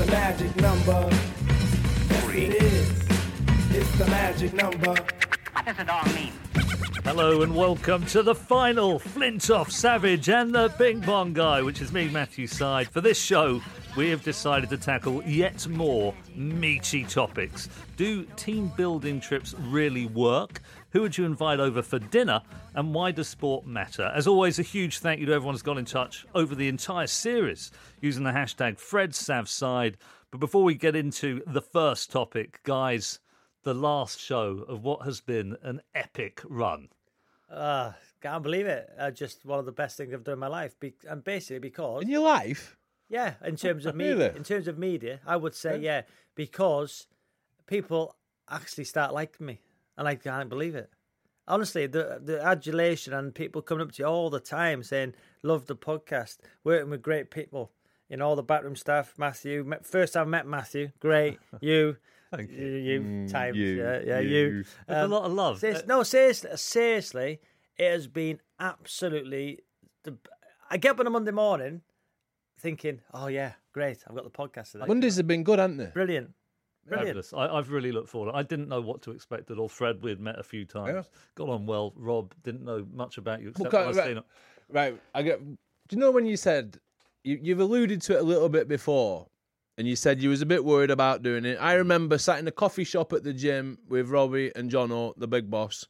It's a magic number. Yes, it is. It's the magic number. What does it all mean? Hello and welcome to the final Flintoff Savage and the Ping Pong Guy, which is me, Matthew Syed. For this show, we have decided to tackle yet more meaty topics. Do team building trips really work? Who would you invite over for dinner? And why does sport matter? As always, a huge thank you to everyone who's got in touch over the entire series using the hashtag FredSavSyed. But before we get into the first topic, guys, the last show of what has been an epic run. Uh, can't believe it. Uh, just one of the best things I've done in my life. Be- and basically because, In your life? yeah, in terms of media, Really? in terms of media, I would say yeah, because people actually start liking me, and I can't believe it. Honestly, the the adulation and people coming up to you all the time saying, "Love the podcast, working with great people." You know, all the backroom staff, Matthew. First time I met Matthew, great. You, Thank you, you mm, times, you, yeah, yeah, you. you. There's a um, lot of love. Serious- uh, no, seriously, seriously, it has been absolutely. The, I get up on a Monday morning thinking, "Oh yeah, great! I've got the podcast today. Mondays have been good, haven't they? Brilliant." Fabulous. I, I've really looked forward. I didn't know what to expect at all. Fred, we'd met a few times. Yeah. Got on well. Rob didn't know much about you except Well, what I've right- seen. Right. I get. Do you know when you said you, you've alluded to it a little bit before, and you said you was a bit worried about doing it. I remember sat in a coffee shop at the gym with Robbie and Jono, the big boss,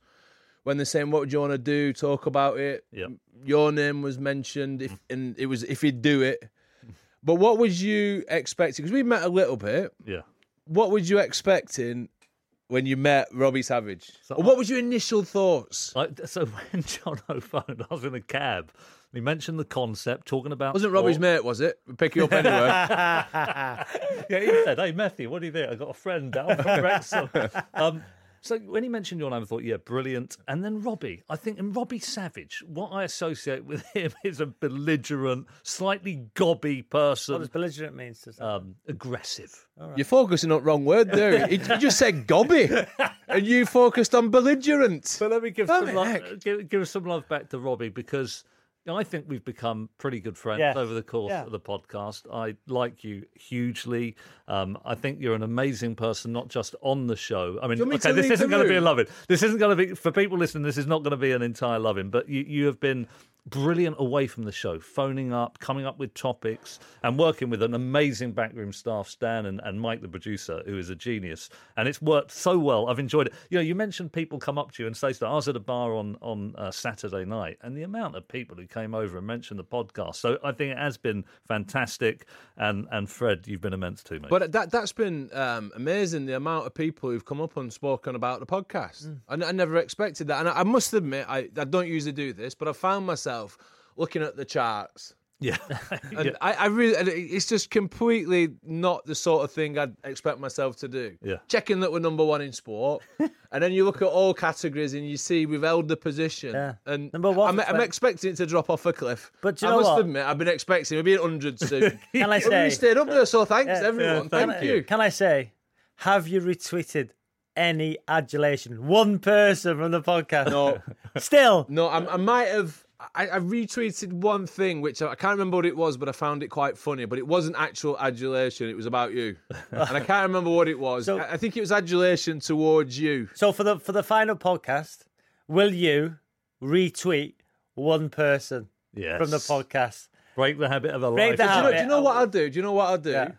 when they're saying, "What do you want to do? Talk about it." Yep. Your name was mentioned, if and it was if he'd do it. But what was you expecting? Because we met a little bit. Yeah. What was you expecting when you met Robbie Savage? So or what was your initial thoughts? I, so when John phoned, I was in a cab. He mentioned the concept, talking about. Wasn't Robbie's mate, was it? Pick you up anyway. Yeah, he said, "Hey, Matthew, what do you think? I got a friend down from Wrexham." um, so when he mentioned your name, I thought, "Yeah, brilliant." And then Robbie, I think, and Robbie Savage. What I associate with him is a belligerent, slightly gobby person. What does belligerent means to say? um, aggressive. You're focusing on the wrong word there. He, he just said gobby, and you focused on belligerent. But let me give Damn some it, love, give, give some love back to Robbie because you know, I think we've become pretty good friends Yeah. over the course Yeah. of the podcast. I like you hugely. Um, I think you're an amazing person, not just on the show. I mean, me okay, this isn't going to be a loving. This isn't going to be for people listening. This is not going to be an entire loving, but you you have been brilliant away from the show, phoning up, coming up with topics, and working with an amazing backroom staff, Stan and, and Mike, the producer, who is a genius. And it's worked so well. I've enjoyed it. You know, you mentioned people come up to you and say stuff. I was at a bar on on uh, Saturday night, and the amount of people who came over and mentioned the podcast. So I think it has been fantastic. And and Fred, you've been immense too, mate. But that that's been um, amazing. The amount of people who've come up and spoken about the podcast. I, I never expected that, and I, I must admit, I, I don't usually do this, but I found myself looking at the charts. yeah, And yeah. I, I really, and it's just completely not the sort of thing I'd expect myself to do. Yeah. Checking that we're number one in sport, and then you look at all categories and you see we've held the position. Yeah. And Number one I'm, I'm expecting it to drop off a cliff. But you I know must what? admit, I've been expecting we'll be 100 soon. Can I But we say? stayed up there, so thanks Yeah, everyone. yeah, Can Thank I- you. Can I say, have you retweeted any adulation? One person from the podcast. No, Still. no, I, I might have. I, I retweeted one thing, which I, I can't remember what it was, but I found it quite funny. But it wasn't actual adulation; it was about you, and I can't remember what it was. So- I, I think it was adulation towards you. So for the for the final podcast, will you retweet one person Yes. from the podcast? break the habit of a Break life. the Do you, know, do you know what I'll do? Do you know what I'll do? Yeah.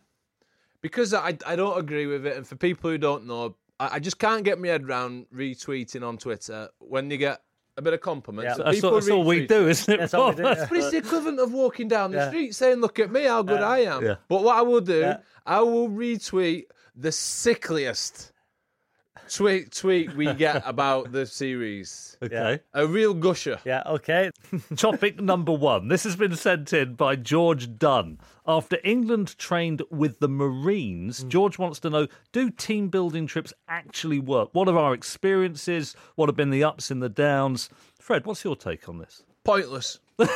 Because I, I don't agree with it, and for people who don't know, I, I just can't get my head around retweeting on Twitter when you get a bit of compliments. Yeah. That's, all, that's all we do, isn't it? That's all we do, yeah. But it's the equivalent of walking down the Yeah. street saying, "Look at me, how good I am." Yeah. But what I will do, Yeah. I will retweet the sickliest tweet tweet we get about the series. Okay. A real gusher. Yeah. Okay. Topic number one. This has been sent in by George Dunn. After England trained with the Marines, hmm. George wants to know do team building trips actually work? What are our experiences? What have been the ups and the downs? Fred, what's your take on this? Pointless.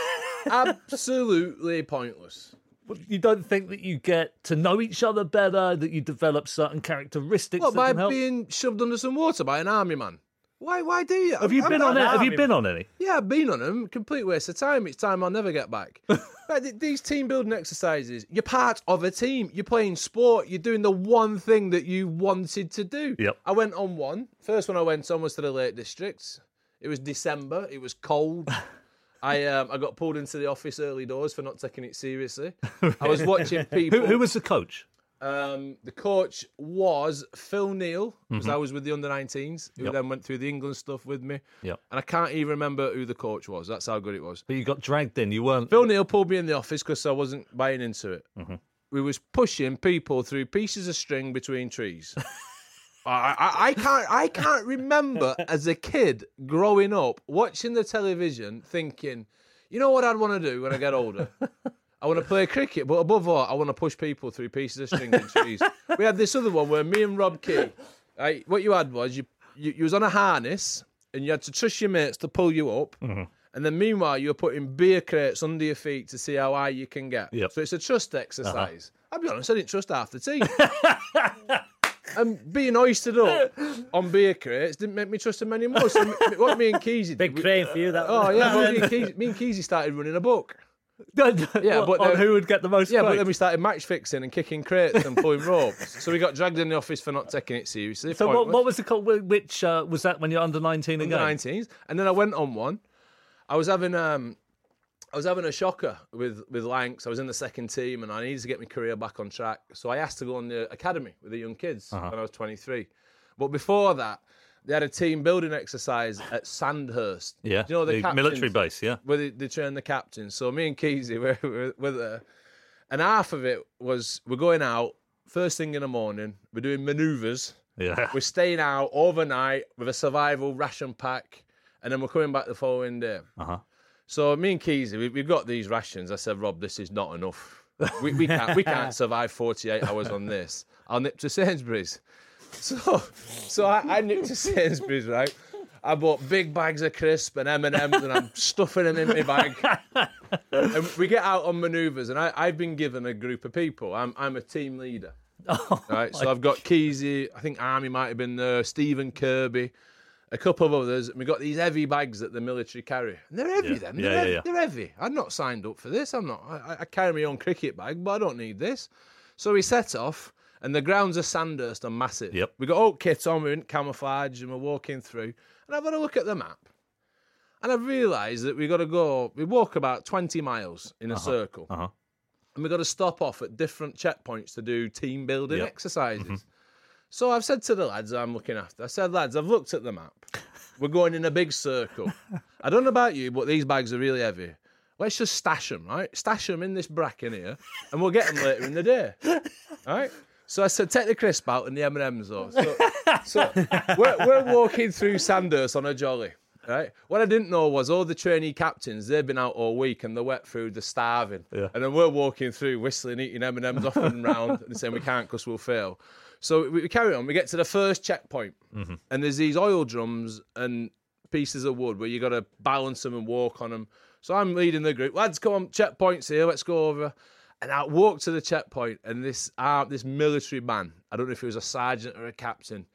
Absolutely pointless. Well, You don't think that you get to know each other better, that you develop certain characteristics What by can help? being shoved under some water by an army man? Why? Why do you? Have you I'm- been on it? Have you been on any? Yeah, I've been on them. Complete waste of time. It's time I'll never get back. Right, these team building exercises, you're part of a team. You're playing sport. You're doing the one thing that you wanted to do. Yep. I went on one. First one I went on was to the Lake District. It was December. It was cold. I um, I got pulled into the office early doors for not taking it seriously. I was watching people. Who, who was the coach? Um, the coach was Phil Neale, because I was with the under 19s, who Yep. then went through the England stuff with me. Yep. And I can't even remember who the coach was. That's how good it was. But you got dragged in. You weren't. Phil Neale pulled me in the office because I wasn't buying into it. Mm-hmm. We was pushing people through pieces of string between trees. I, I, I can't I can't remember as a kid growing up watching the television thinking, you know what I'd want to do when I get older? I want to play cricket, but above all, I want to push people through pieces of string and trees. we had this other one where me and Rob Key, right, what you had was you, you you was on a harness and you had to trust your mates to pull you up. Mm-hmm. And then meanwhile, you're putting beer crates under your feet to see how high you can get. Yep. So it's a trust exercise. I'll be honest, I didn't trust half the team. and being hoisted up on beer crates didn't make me trust him anymore. So what me and Keezy did. Big we- crane for you. That. Oh yeah, well, me, and Keezy, me and Keezy started running a book. yeah, but on then- who would get the most? Yeah, but then we started match fixing and kicking crates and pulling ropes. So we got dragged in the office for not taking it seriously. So what, Pointless. what was the call? Which uh, was that when you're under 19 under again? 19s, and then I went on one. I was having um, I was having a shocker with with Lancs. I was in the second team, and I needed to get my career back on track. So I asked to go on the academy with the young kids Uh-huh. when I was 23. But before that, they had a team building exercise at Sandhurst. Yeah, Do you know the, the military base. Yeah, where they, they train the captains. So me and Keezy were, were, were there. And half of it was we're going out first thing in the morning, we're doing manoeuvres, yeah. we're staying out overnight with a survival ration pack, and then we're coming back the following day. Uh-huh. So me and Keezy, we, we've got these rations. I said, Rob, this is not enough. We, we can't we can't survive 48 hours on this. I'll nip to Sainsbury's. So so I, I nipped to Sainsbury's, right? I bought big bags of crisp and M and M's, and I'm stuffing them in my bag. and we get out on manoeuvres, and I, I've been given a group of people. I'm I'm a team leader. Oh right, so I've got Keezy. I think Harmy might have been there. Stephen Kirby, a couple of others. And we got these heavy bags that the military carry. And they're heavy, Yeah. Yeah, They're, yeah, heavy. yeah. they're heavy. I'm not signed up for this. I'm not. I, I carry my own cricket bag, but I don't need this. So we set off, and the grounds of Sandhurst are massive. Yep. We got old kit on, we're in camouflage, and we're walking through. And I've had a look at the map. And I've realised that we've got to go, we walk about 20 miles in a circle. uh-huh. And we've got to stop off at different checkpoints to do team building Yep. exercises. So I've said to the lads I'm looking after, I said, lads, I've looked at the map. We're going in a big circle. I don't know about you, but these bags are really heavy. Let's just stash them, right? Stash them in this bracken here, and we'll get them later in the day, right? So I said, take the crisp out and the M and M's though. So, so we're, we're walking through Sandhurst on a jolly, right? What I didn't know was all the trainee captains they've been out all week and they're wet through, they're starving, Yeah. and then we're walking through whistling, eating M and M's off and round, and saying we can't because we'll fail. So we, we carry on. We get to the first checkpoint, and there's these oil drums and pieces of wood where you got to balance them and walk on them. So I'm leading the group. Lads, come on, checkpoints here. Let's go over. And I walk to the checkpoint, and this uh, this military man, I don't know if he was a sergeant or a captain,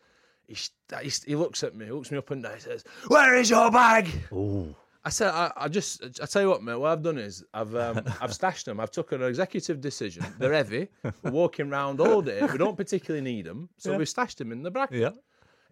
he, he, he looks at me, he looks me up and down, he says, Where is your bag? Ooh. I said, I, I just, I tell you what, mate. What I've done is, I've, um, I've stashed them. I've took an executive decision. They're heavy. We're walking around all day. We don't particularly need them, so we've stashed them in the bracket. Yeah.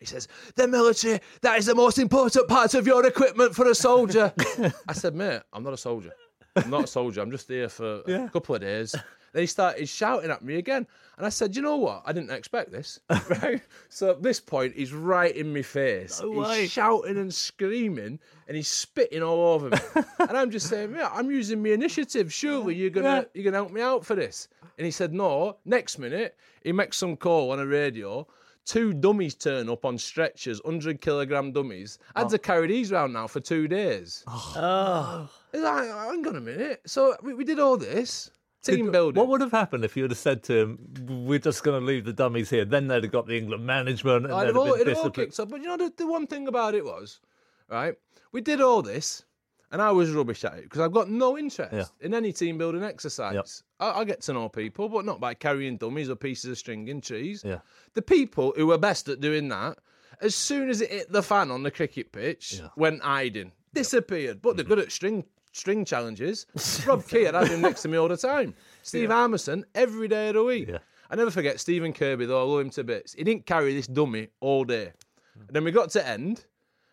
He says, The military, that is the most important part of your equipment for a soldier. I said, Mate, I'm not a soldier. I'm not a soldier. I'm just here for a couple of days. Then he started shouting at me again. And I said, You know what? I didn't expect this. Right? so at this point, he's right in my face. No he's way. shouting and screaming and he's spitting all over me. and I'm just saying, Yeah, I'm using my initiative. Surely you're gonna you're gonna help me out for this. And he said, No. Next minute, he makes some call on a radio two dummies turn up on stretchers, 100 kilogram dummies. I had to oh. carry these around now for two days. Oh, It's like, hang on a minute. So we, we did all this team building. What would have happened if you would have said to him, "We're just going to leave the dummies here"? Then they'd have got the England management and I'd they'd have all, it'd all kicked up. But you know, the, the one thing about it was, right? We did all this, and I was rubbish at it because I've got no interest Yeah. in any team building exercise. Yep. I, I get to know people, but not by carrying dummies or pieces of string and trees. Yeah. The people who were best at doing that As soon as it hit the fan on the cricket pitch, Yeah. went hiding, disappeared. But they're mm-hmm. good at string string challenges. Rob Key had had him next to me all the time. Steve Harmison every day of the week. Yeah. I never forget Stephen Kirby though. I love him to bits. He didn't carry this dummy all day. And then we got to end.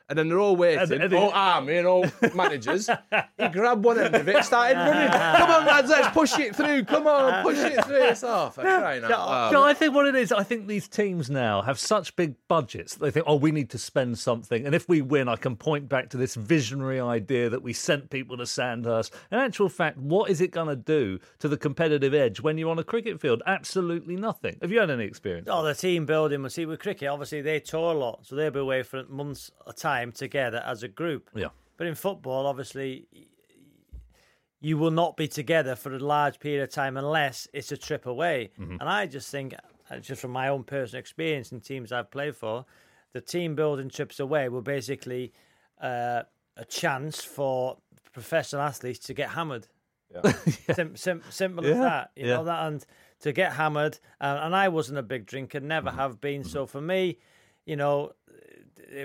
And then they're all waiting, and he- all army and all managers. he grabbed one end of it, started running. Come on, lads, let's push it through. Come on, push it through. It's off. I'm crying out loud. No, I think what it is, I think these teams now have such big budgets. They think, oh, we need to spend something. And if we win, I can point back to this visionary idea that we sent people to Sandhurst. In actual fact, what is it going to do to the competitive edge when you're on a cricket field? Absolutely nothing. Have you had any experience? Oh, the team building. We see with cricket, obviously they tour a lot, so they'll be away for months at a time together as a group. Yeah. But in football, obviously, you will not be together for a large period of time unless it's a trip away. Mm-hmm. And I just think, uh, just from my own personal experience in teams I've played for, the team building trips away were basically uh, a chance for professional athletes to get hammered. Sim- sim- simple as that, you yeah. know that, and to get hammered. Uh, and I wasn't a big drinker, never Mm-hmm. have been. So for me, you know, it-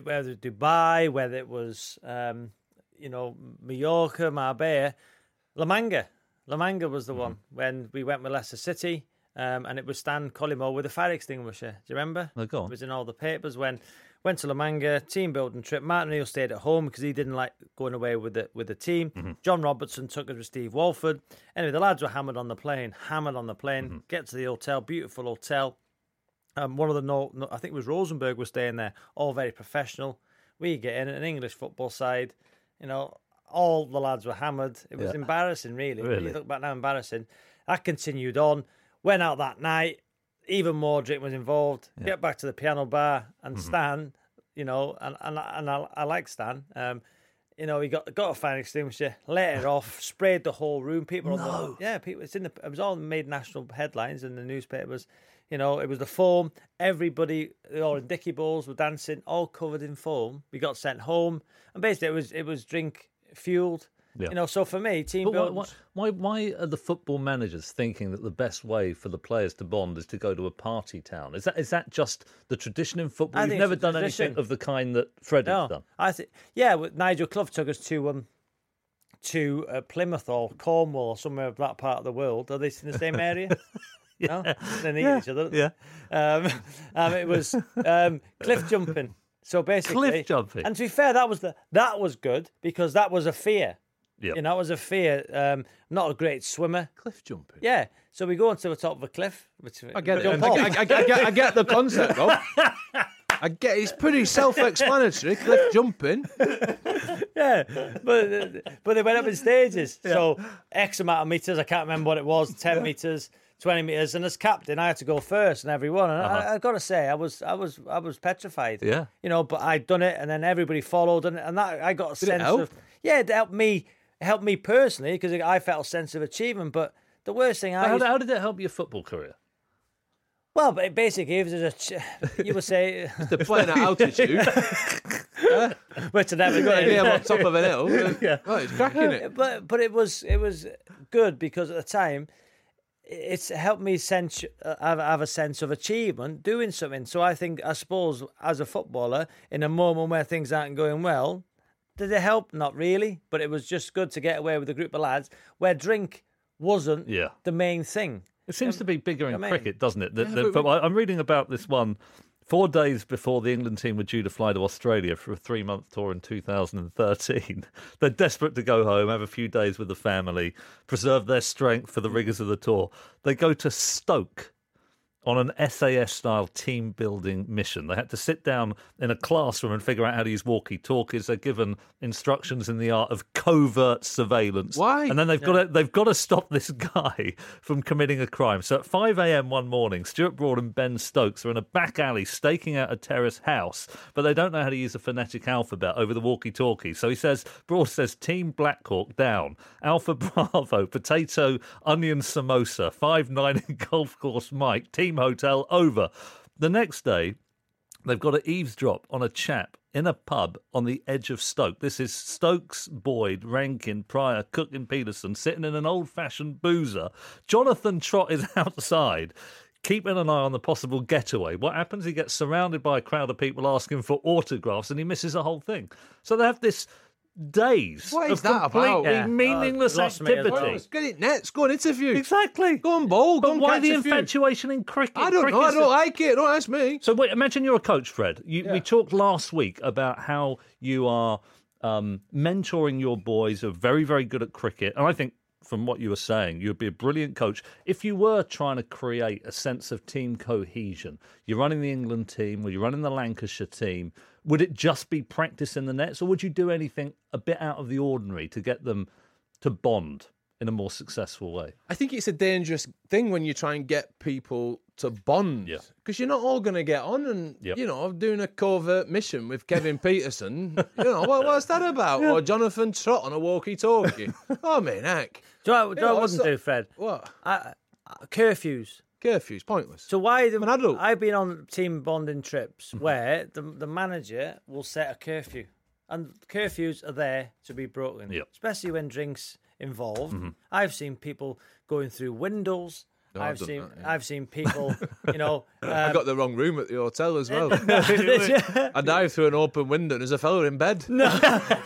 whether it was Dubai, whether it was, um, you know, Mallorca, Marbella, La Manga. La Manga was the Mm-hmm. one when we went with Leicester City, um, and it was Stan Collymore with a fire extinguisher. Do you remember? No, go on. It was in all the papers when went to La Manga team building trip. Martin O'Neill stayed at home because he didn't like going away with the with the team. Mm-hmm. John Robertson took us with Steve Walford. Anyway, the lads were hammered on the plane, hammered on the plane. Mm-hmm. Get to the hotel, beautiful hotel. Um, one of the no, no, I think it was Rosenborg was staying there. All very professional. We get in an English football side. You know, all the lads were hammered. It was Yeah. embarrassing, really. When Really? You look back now, embarrassing. That continued on. Went out that night. Even more drink was involved. Get back to the piano bar and Mm-hmm. Stan. You know, and and I- and I, I like Stan. Um, you know, he got got a fire extinguisher, let it off, sprayed the whole room. People, on the, yeah, people. It's in the. It was all made national headlines in the newspapers. You know, it was the foam. Everybody, all in dicky balls were dancing, all covered in foam. We got sent home, and basically it was it was drink fueled. Yeah. You know, so for me, team building. why, why, why are the football managers thinking that the best way for the players to bond is to go to a party town? Is that is that just the tradition in football? I You've never done anything of the kind that Freddie's No, done. I think yeah. well, Nigel Clough took us to um to uh, Plymouth or Cornwall or somewhere of that part of the world. Are they in the same area? No, they need each other. Yeah. Um, um, it was um, cliff jumping. So basically, Cliff jumping. And to be fair, that was the that was good because that was a fear. Yeah. You know, it was a fear. Um, not a great swimmer. Cliff jumping. Yeah. So we go onto the top of a cliff. Which I get it. I. I, I, I get, I get the concept, Rob. I get it's pretty self-explanatory. Cliff jumping. Yeah, but but they went up in stages. So X amount of meters. I can't remember what it was. Ten meters, twenty meters. And as captain, I had to go first in every one. And I, uh-huh. I got to say, I was I was I was petrified. Yeah. you know. But I'd done it, and then everybody followed, and and that I got a it sense of yeah, it helped me. Helped me personally because I felt a sense of achievement. But the worst thing I How, used- how did it help your football career? well, but it basically gives us a ch- you would say They're playing at altitude. which I never Got a did. game on top of an hill. yeah. Oh, it's cracking it. but but it was it was good because at the time it's helped me sense uh, have, have a sense of achievement doing something. So I think I suppose as a footballer in a moment where things aren't going well, did it help? Not really, but it was just good to get away with a group of lads where drink wasn't Yeah. the main thing. It seems to be bigger in I mean- cricket, doesn't it? Than- Yeah, than but football. I'm reading about this one four days before the England team were due to fly to Australia for a three month tour in 2013. They're desperate to go home, have a few days with the family, preserve their strength for the rigours of the tour. They go to Stoke on an SAS style team building mission. They had to sit down in a classroom and figure out how to use walkie talkies. They're given instructions in the art of covert surveillance. Why? And then they've got to they've got to stop this guy from committing a crime. So at 5 a.m. one morning, Stuart Broad and Ben Stokes are in a back alley staking out a terrace house, but they don't know how to use a phonetic alphabet over the walkie-talkie. So he says, Broad says, Team Blackhawk down, Alpha Bravo, Potato, Onion Samosa, five nine in Golf Course Mike, Team Hotel over. The next day, They've got to eavesdrop on a chap in a pub on the edge of Stoke. This is Stokes, Boyd, Rankin, Prior, Cook, and Pietersen sitting in an old fashioned boozer. Jonathan Trott is outside. keeping an eye on the possible getaway. What happens? He gets surrounded by a crowd of people asking for autographs, and he misses the whole thing. So they have this days What is of that about? completely Yeah. meaningless Uh, lost me activity. well. Well, get it nets. Go on interview. Exactly. Go on bowl. Go But on why catch the a few. infatuation in cricket? I don't know. I don't like it. Don't ask me. So wait, imagine you're a coach, Fred. You, We talked last week about how you are um, mentoring your boys who are very, very good at cricket, and I think. From what you were saying, you'd be a brilliant coach if you were trying to create a sense of team cohesion. You're running the England team, or you're running the Lancashire team. Would it just be practice in the nets, or would you do anything a bit out of the ordinary to get them to bond in a more successful way? I think it's a dangerous thing when you try and get people to bond. Yeah. Because you're not all going to get on and, Yep. you know, I'm doing a covert mission with Kevin Peterson. you know, what, what's that about? Or Jonathan Trott on a walkie talkie. oh, man, heck. Do you know do you know what I what's wouldn't that- do, Fred? What? I, I, curfews. Curfew's pointless. So why? Do, an adult. I've been on team bonding trips where the the manager will set a curfew, and curfews are there to be broken. Yep. Especially when drinks involved. Mm-hmm. I've seen people going through windows. No, I've I've seen that, yeah. I've seen people, you know. I um, got the wrong room at the hotel as well. I dived through an open window and there's a fella in bed. No,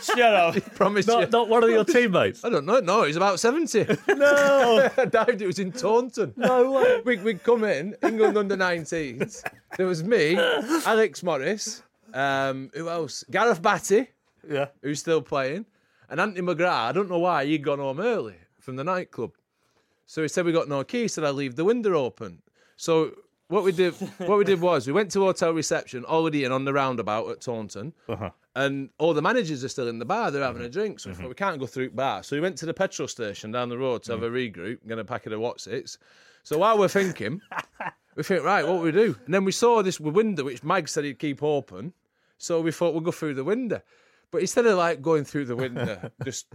shut up. Promise you. Not, not one of your teammates. I don't know. No, he's about 70. No, I dived, it was in Taunton. no way. we, we'd come in, England under 19s. There was me, Alex Morris, um, who else? Gareth Batty, Yeah. who's still playing, and Anthony McGrath. I don't know why he'd gone home early from the nightclub. So he said we got no key. He said I leave the window open. So what we did, what we did was we went to hotel reception, already and on the roundabout at Taunton, uh-huh. and all the managers are still in the bar. They're having a mm-hmm. drink, so we thought mm-hmm. we can't go through the bar. So we went to the petrol station down the road to have a mm-hmm. regroup, and get a packet of Wotsits. So while we're thinking, we think right, what we do? And then we saw this window which Mag said he'd keep open. So we thought we'll go through the window. But instead of like going through the window, just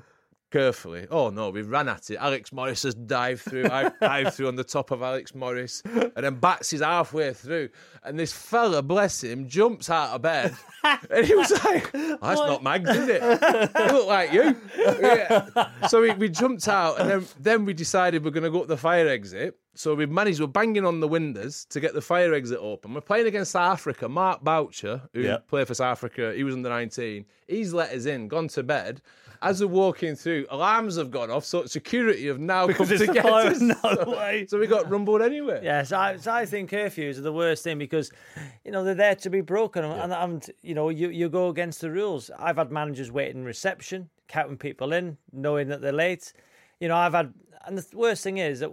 carefully. Oh no, we ran at it. Alex Morris has dived through. I dived through on the top of Alex Morris, and then bats is halfway through. And this fella, bless him, jumps out of bed, and he was like, oh, "That's not Mags, is it? It looked like you." Yeah. So we, we jumped out, and then then we decided we're going to go up the fire exit. So we managed. We're banging on the windows to get the fire exit open. We're playing against South Africa. Mark Boucher, who Yeah. played for South Africa, he was under 19. He's let us in, gone to bed. As we're walking through, alarms have gone off, so security have now come it's to get fire- us. no so, way. So we got rumbled anyway. Yes, I, so I think curfews are the worst thing because, you know, they're there to be broken, and, and you know, you, you go against the rules. I've had managers waiting reception, counting people in, knowing that they're late. You know, I've had, and the worst thing is that,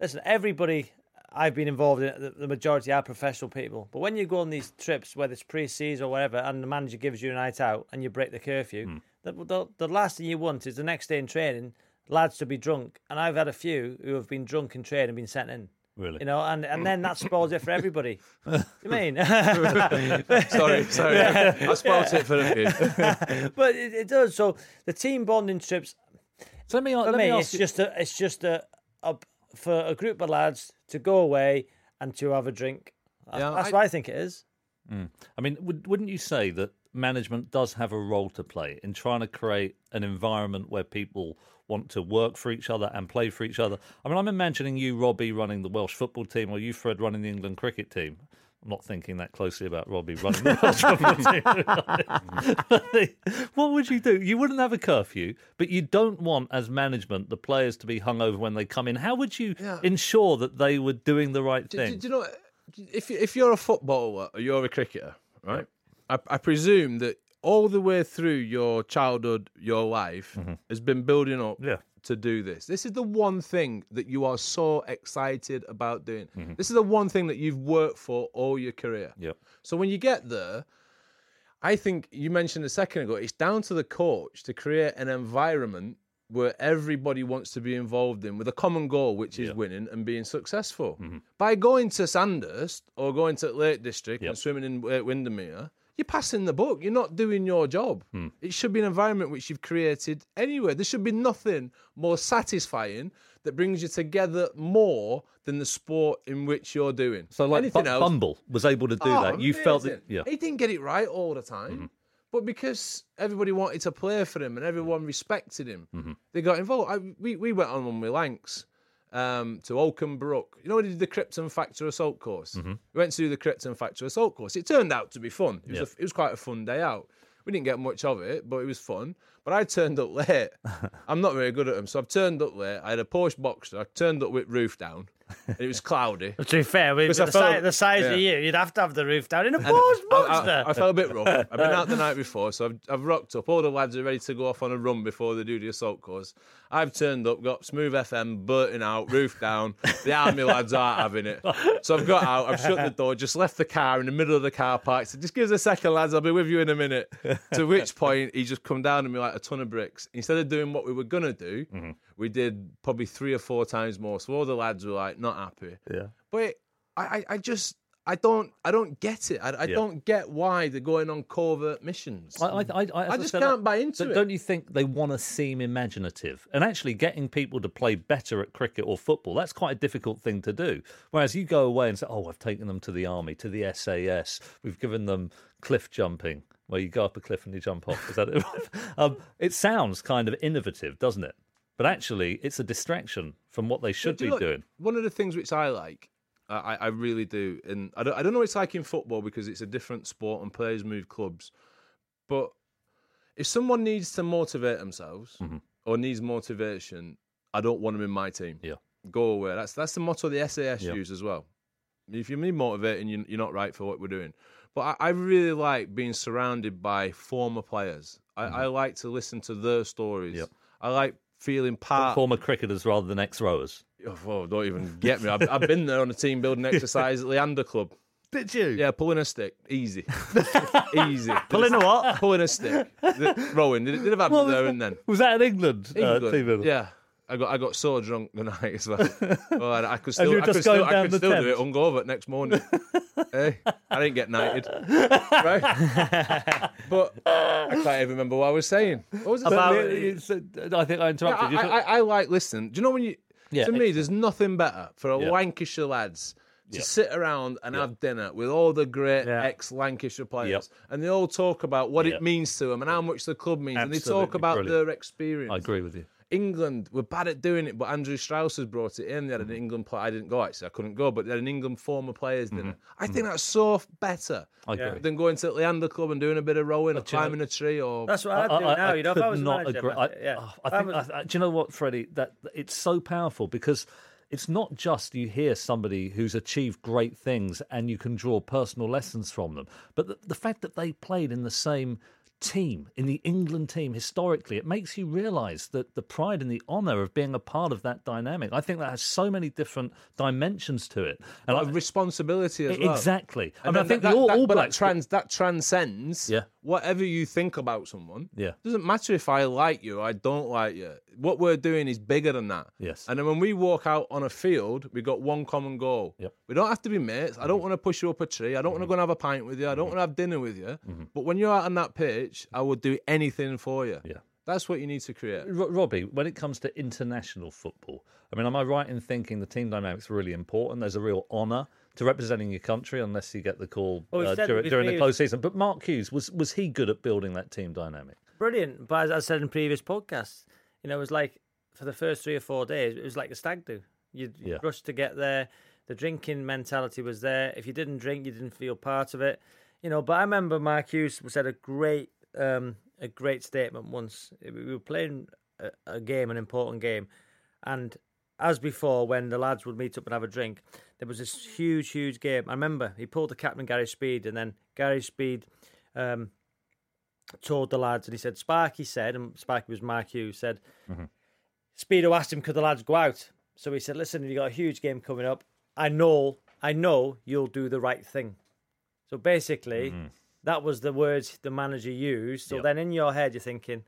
listen, everybody I've been involved in, the, the majority are professional people. But when you go on these trips, whether it's pre-season or whatever, and the manager gives you a night out and you break the curfew, hmm. The, the, the last thing you want is the next day in training, lads to be drunk. And I've had a few who have been drunk in training and been sent in. Really? You know, and, and then that spoils it for everybody. you mean? Sorry, sorry. I spoilt it for a few. but it, it does. So the team bonding trips So let me, for let me, me it's ask you. just a, it's just a, a for a group of lads to go away and to have a drink. That's, Yeah, that's I- what I think it is. Mm. I mean, would, wouldn't you say that management does have a role to play in trying to create an environment where people want to work for each other and play for each other? I mean, I'm imagining you, Robbie, running the Welsh football team, or you, Fred, running the England cricket team. I'm not thinking that closely about Robbie running the Welsh football team. what would you do? You wouldn't have a curfew, but you don't want, as management, the players to be hung over when they come in. How would you Yeah. ensure that they were doing the right Do, thing? do, do you know if if you're a footballer or you're a cricketer, right? I, I presume that all the way through your childhood, your life mm-hmm. has been building up Yeah. to do this. This is the one thing that you are so excited about doing. Mm-hmm. This is the one thing that you've worked for all your career. Yep. So when you get there, I think you mentioned a second ago, it's down to the coach to create an environment where everybody wants to be involved in with a common goal, which is Yeah. winning and being successful. Mm-hmm. By going to Sandhurst or going to Lake District Yep. and swimming in Lake Windermere, you're passing the book. You're not doing your job. It should be an environment which you've created anyway. There should be nothing more satisfying that brings you together more than the sport in which you're doing. So, like, else, Bumble was able to do Oh, that. You felt that, yeah. Mm-hmm. He didn't get it right all the time. But because everybody wanted to play for him and everyone respected him, Mm-hmm. they got involved. I, we, we went on one with Lancs um, to Oakham Brook. You know, we did the Krypton Factor Assault course. Mm-hmm. We went to do the Krypton Factor Assault course. It turned out to be fun. It was, a, it was quite a fun day out. We didn't get much of it, but it was fun. But I turned up late. I'm not very good at them, so I've turned up late. I had a Porsche Boxster. I turned up with roof down. And it was cloudy. To be fair, with the, felt- si- the size yeah. of you, you'd have to have the roof down in a And Porsche I, I, I felt a bit rough. I've been out the night before, so I've, I've rocked up. All the lads are ready to go off on a run before they do the assault course. I've turned up, got smooth FM, burning out, roof down. The army lads aren't having it. So I've got out, I've shut the door, just left the car in the middle of the car park. So just give us a second, lads, I'll be with you in a minute. To which point, he just come down on me like a ton of bricks. Instead of doing what we were going to do, Mm-hmm. We did probably three or four times more. So all the lads were like, not happy. Yeah. But I, I, I just I don't I don't get it. I, I Yeah. don't get why they're going on covert missions. I, I, I, I, I just can't buy into so it. Don't you think they want to seem imaginative? And actually, getting people to play better at cricket or football, that's quite a difficult thing to do. Whereas you go away and say, oh, I've taken them to the army, to the SAS, we've given them cliff jumping, where you go up a cliff and you jump off. Is that it? um, it sounds kind of innovative, doesn't it? But actually, it's a distraction from what they should Do be know- doing. One of the things which I like, I, I really do, and I don't, I don't know what it's like in football because it's a different sport and players move clubs. But if someone needs to motivate themselves Mm-hmm. or needs motivation, I don't want them in my team. Yeah. Go away. That's that's the motto the SAS Yeah. use as well. If you need motivating, you- you're not right for what we're doing. But I, I really like being surrounded by former players. I, I like to listen to their stories. Mm-hmm. Yep. I like feeling part. Former cricketers rather than ex rowers. Oh, don't even get me. I've, I've been there on a team building exercise at Leander Club. Did you? Yeah, pulling a stick, easy, easy. Pulling a what? Pulling a stick, The- rowing. Did, did have happened there and then. Was that in England? uh, England. team building? yeah, I got I got so drunk the night as well. Oh, I, I could still, I could still, I could still do it hungover next morning. hey, I didn't get knighted, right? but I can't even remember what I was saying. What was it? About, uh, I think I interrupted you. I, I, I like listening. Do you know when you? Yeah, to me, there's nothing better for a Yeah. Lancashire lads to Yeah. sit around and have dinner with all the great Yeah. ex-Lancashire players, Yep. and they all talk about what Yep. it means to them and how much the club means, and they talk about brilliant. their experience. I agree with you. England were bad at doing it, but Andrew Strauss has brought it in. They had Mm-hmm. an England player. I didn't go actually, I couldn't go, but they had an England former players dinner. Mm-hmm. I think that's so f- better I than going to the Leander Club and doing a bit of rowing or you know- climbing a tree or. That's what I'd do now. you know, if I was not manager, agree. I, yeah. oh, I I think. was- I, do you know what, Freddie? That it's so powerful because it's not just you hear somebody who's achieved great things and you can draw personal lessons from them, but the, the fact that they played in the same team in the England team historically, it makes you realise that the pride and the honour of being a part of that dynamic. I think that has so many different dimensions to it, and of I, responsibility as well. exactly. I And mean, I think that, the All, that- All but that, trans, that transcends Yeah. Whatever you think about someone. Yeah. doesn't matter if I like you I don't like you. What we're doing is bigger than that. Yes. And then when we walk out on a field, we got one common goal. Yep. We don't have to be mates. I don't mhm. want to push you up a tree. I don't want to mhm. go and have a pint with you. I don't want to mhm. have dinner with you. But when you're out on that pitch, I would do anything for you. Yeah. That's what you need to create. Ro- Robbie, when it comes to international football, I mean, am I right in thinking the team dynamic's are really important? There's a real honour to representing your country, unless you get the call Well, uh, during, during the close season. But Mark Hughes was was he good at building that team dynamic? Brilliant. But as I said in previous podcasts, you know, it was like for the first three or four days, it was like a stag do. You'd, you'd Yeah. rush to get there. The drinking mentality was there. If you didn't drink, you didn't feel part of it. You know, but I remember Mark Hughes said a great, um, a great statement once. We were playing a, a game, an important game, and as before, when the lads would meet up and have a drink, there was this huge, huge game. I remember he pulled the captain Gary Speed, and then Gary Speed um, told the lads, and he said, Sparky said, and Sparky was Mark Hughes, said, mm-hmm. Speedo asked him, could the lads go out? So he said, listen, you got a huge game coming up. I know, I know you'll do the right thing. So basically, mm-hmm. that was the words the manager used. So Yep. then in your head, you're thinking,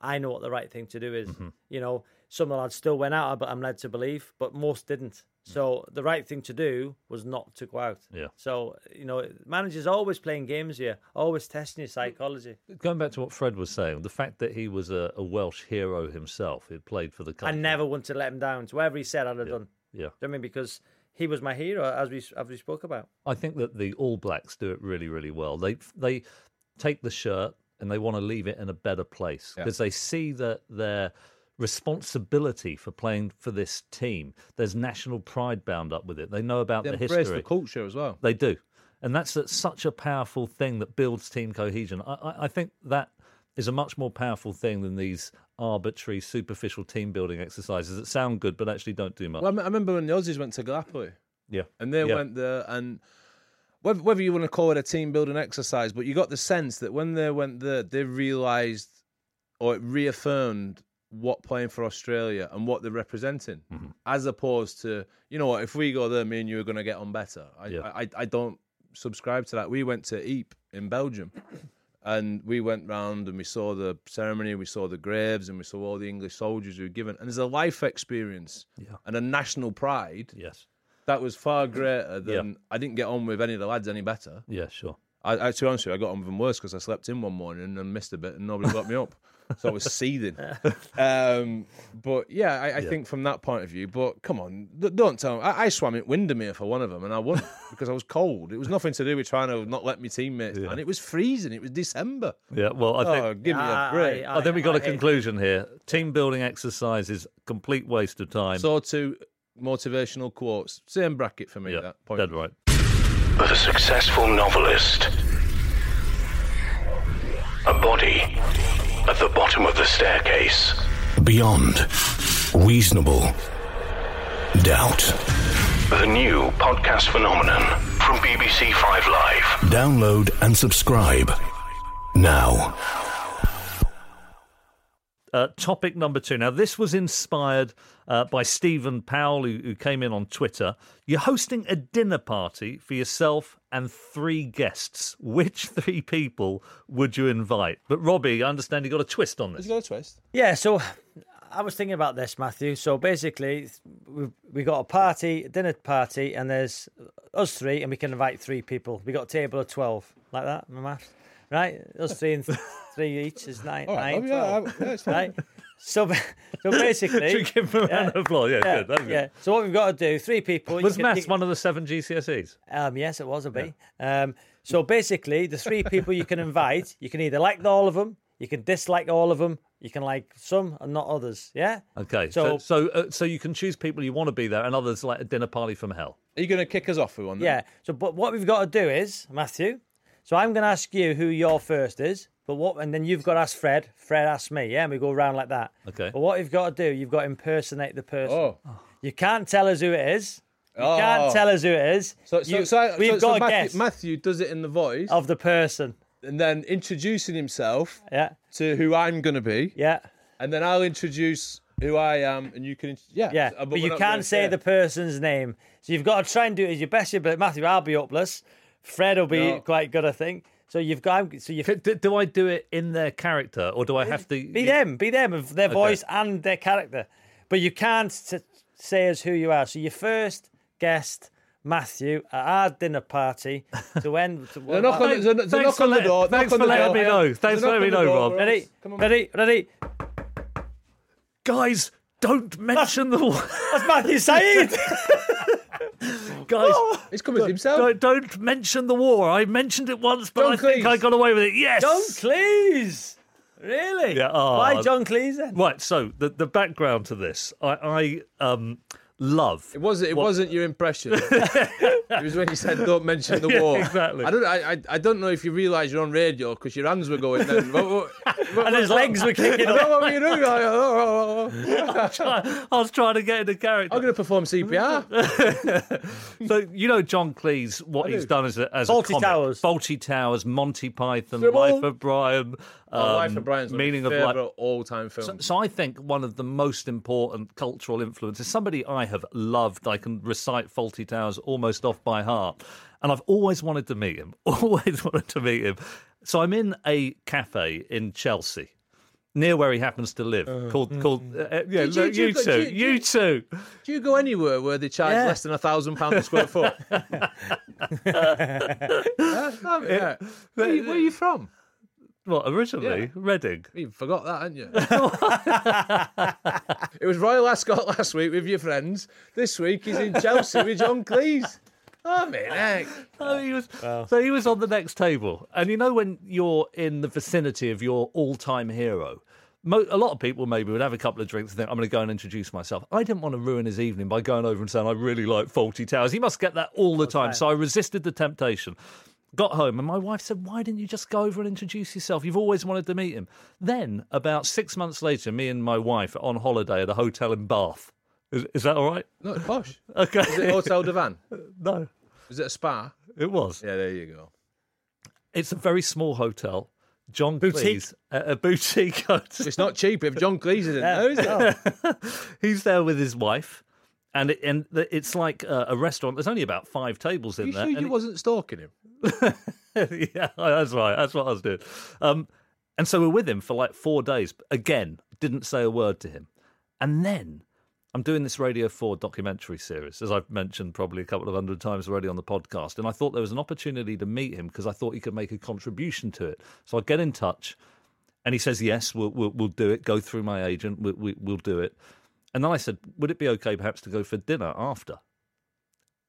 I know what the right thing to do is. Mm-hmm. You know, some of the lads still went out, but I'm led to believe, but most didn't. Mm. So the right thing to do was not to go out. Yeah. So, you know, managers always playing games here, always testing your psychology. Going back to what Fred was saying, the fact that he was a, a Welsh hero himself, he played for the I never wanted to let him down. So whatever he said, I'd have done. Yeah. Do you know I mean? Because he was my hero, as we as we spoke about. I think that the All Blacks do it really, really well. They they take the shirt and they want to leave it in a better place because they see that their responsibility for playing for this team. There's national pride bound up with it. They know about the history. They the embrace history. the culture as well. They do, and that's such a powerful thing that builds team cohesion. I, I, I think that is a much more powerful thing than these arbitrary, superficial team building exercises that sound good but actually don't do much. Well, I m- I remember when the Aussies went to Gallipoli. yeah, and they Yeah. went there and whether, you want to call it a team building exercise but you got the sense that when they went there they realized or it reaffirmed what playing for australia and what they're representing Mm-hmm. as opposed to you know what if we go there me and you are going to get on better I, Yeah. I i don't subscribe to that we went to Ypres in belgium and we went round and we saw the ceremony, we saw the graves, and we saw all the English soldiers who were given. And there's a life experience Yeah. and a national pride yes, that was far greater than I didn't get on with any of the lads any better. yeah, sure. I, I to be honest with you, I got on with them worse because I slept in one morning and missed a bit and nobody got me up. So I was seething. Um, but yeah, I, I think from that point of view, but come on, don't tell me. I, I swam at Windermere for one of them and I won because I was cold. It was nothing to do with trying to not let me teammates. And it was freezing. It was December. Yeah, well, I think Oh, give me a I- break. I, think we got a I- conclusion here. Team building exercise is complete waste of time. so two motivational quotes. Same bracket for me, yeah, that point. dead right. But a successful novelist. A body at the bottom of the staircase. Beyond reasonable doubt. The new podcast phenomenon from BBC Five Live. Download and subscribe now. Uh, topic number two. Now, this was inspired uh, by Stephen Powell, who, who came in on Twitter. You're hosting a dinner party for yourself and three guests. Which three people would you invite? But Robbie, I understand you got a twist on this. he got a twist? Yeah, so I was thinking about this, Matthew. So basically, we we got a party, a dinner party, and there's us three, and we can invite three people. We got a table of twelve, like that, my math, right? Us three and th- three each is nine. All right. nine Oh, yeah, 12, I- yeah, it's fine. right? So, so basically, Should give him a round of applause? Yeah, yeah, good. That's good. So what we've got to do, three people. you Was can- maths you- one of the seven GCSEs? Um, yes, it was a B. Um, so basically, the three people you can invite, you can either like all of them, you can dislike all of them, you can like some and not others. Yeah. Okay, so So- so uh, so you can choose people you want to be there, and others like a dinner party from hell. Are you going to kick us off with one? then? Yeah. So, but what we've got to do is, Matthew. So I'm going to ask you who your first is, but what, and then you've got to ask Fred. Fred asks me. Yeah, and we go around like that. Okay. But what you've got to do, you've got to impersonate the person. Oh. You can't tell us who it is. You Oh. can't tell us who it is. So, so, You- so, we've so, got so to Matthew, guess Matthew does it in the voice of the person. and then introducing himself Yeah. to who I'm going to be, Yeah. and then I'll introduce who I am, and you can, yeah, Yeah, uh, but, you can't gonna say the person's name. So you've got to try and do it as your best. But Matthew, I'll be upless. Fred will be No. quite good, I think. So you've got so you Do, do- do I do it in their character, or do I have to be them, be them of their voice and their character. But you can't s- say as who you are. So your first guest, Matthew, at our dinner party to end. To, There's a knock on, Thanks- there's a, there's a thanks knock for on the let- door. thanks knock on for the letting door. me know. There's Thanks a for knock letting on me the know, door. Rob. ready, Come on. ready, ready. guys? Don't mention the war. That's Matthew Syed. guys. He's coming to himself. Don't, don't mention the war. I mentioned it once, but John I think Cleese. I got away with it. Yes. John Cleese. Really? Yeah, oh, Why John Cleese then? Right. So the the background to this, I, I um love. It wasn't. It wasn't your impression. it was when you said, "Don't mention the Yeah, war." exactly. I don't. I. I, I don't know if you realise you're on radio because your hands were going. Then. What- what- what- And his legs were kicking I up. don't know what you're doing. Like, oh, oh, oh. I was trying to get into character. I'm going to perform CPR. So you know John Cleese, what he's done as a as Fawlty a comic. Towers. Fawlty Towers, Monty Python, Them all. Life of Brian, um, Oh, Life of Brian's Meaning of of my Life. favourite all-time films. So I think one of the most important cultural influences, somebody I have loved, I can recite Fawlty Towers almost off by heart. And I've always wanted to meet him, always wanted to meet him. So I'm in a cafe in Chelsea, near where he happens to live, called, called uh, uh, yeah, you- look, you you two, do you- you two. Do you go anywhere where they charge Yeah. less than a thousand pounds a square foot? yeah. yeah. Where, you- where are you from? Well, originally? Yeah. Reading. You forgot that, hadn't you? it was Royal Ascot last week with your friends. This week he's in Chelsea with John Cleese. Oh, man, heck. Oh, he was, So he was on the next table. And you know when you're in the vicinity of your all-time hero, mo- a lot of people maybe would have a couple of drinks and think, I'm going to go and introduce myself. I didn't want to ruin his evening by going over and saying, I really like Fawlty Towers. He must get that all the time. So I resisted the temptation. Got home and my wife said, Why didn't you just go over and introduce yourself? You've always wanted to meet him. Then, about six months later, me and my wife are on holiday at a hotel in Bath. Is, is that all right? No, it's posh. Okay. Is it Hotel Devan? no, Is it a spa? it was. Yeah, there you go. It's a very small hotel. John Boutique. Cleese, a, a boutique hotel. It's not cheap if John Cleese isn't there, is it? He's there with his wife, and it, and it's like a, a restaurant. There's only about five tables Are in you there. sure and you wasn't stalking him? yeah, that's right. That's what I was doing. Um, and so we're with him for like four days. Again, didn't say a word to him, and then. I'm doing this Radio 4 documentary series, as I've mentioned probably a couple of hundred times already on the podcast. And I thought there was an opportunity to meet him because I thought he could make a contribution to it. So I get in touch, and he says, Yes, we'll, we'll, we'll do it. Go through my agent, we, we, we'll do it. And then I said, Would it be okay perhaps to go for dinner after?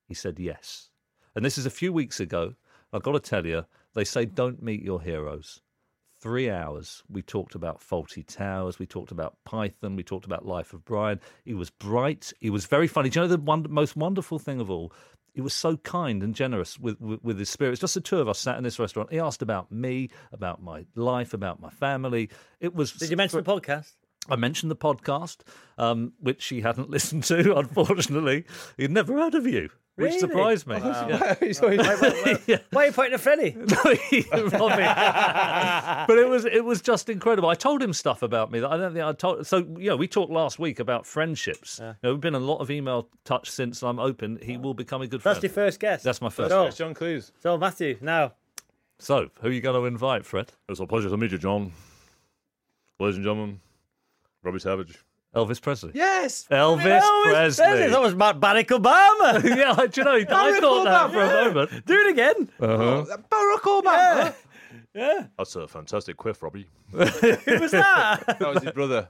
He said, Yes. And this is a few weeks ago. I've got to tell you, they say don't meet your heroes. Three hours. We talked about Fawlty Towers. We talked about Python. We talked about Life of Brian. He was bright. He was very funny. Do you know the one, most wonderful thing of all? He was so kind and generous with, with, with his spirit. It's just the two of us sat in this restaurant. He asked about me, about my life, about my family. It was. Did you mention the podcast? I mentioned the podcast, um, which he hadn't listened to, unfortunately. He'd never heard of you, which Really? surprised me. Yeah. So he's- Why are you pointing at Freddie? Robbie. but it was it was just incredible. I told him stuff about me that I don't think I told. So you know, we talked last week about friendships. You know, we've been a lot of email touch since I'm open. He will become a good friend. That's your first guess. That's my first. So, It's John Cleese. so Matthew, now So, who are you going to invite, Fred? It's a pleasure to meet you, John. Ladies and gentlemen, Robbie Savage. Elvis Presley. Yes. Elvis, Presley. That was Matt Barack Obama. yeah, do you know? I Barack thought that Obama. for a moment. Do it again. Uh-huh. Barack Obama. Yeah. That's a fantastic quiff, Robbie. Who was that? That was his brother.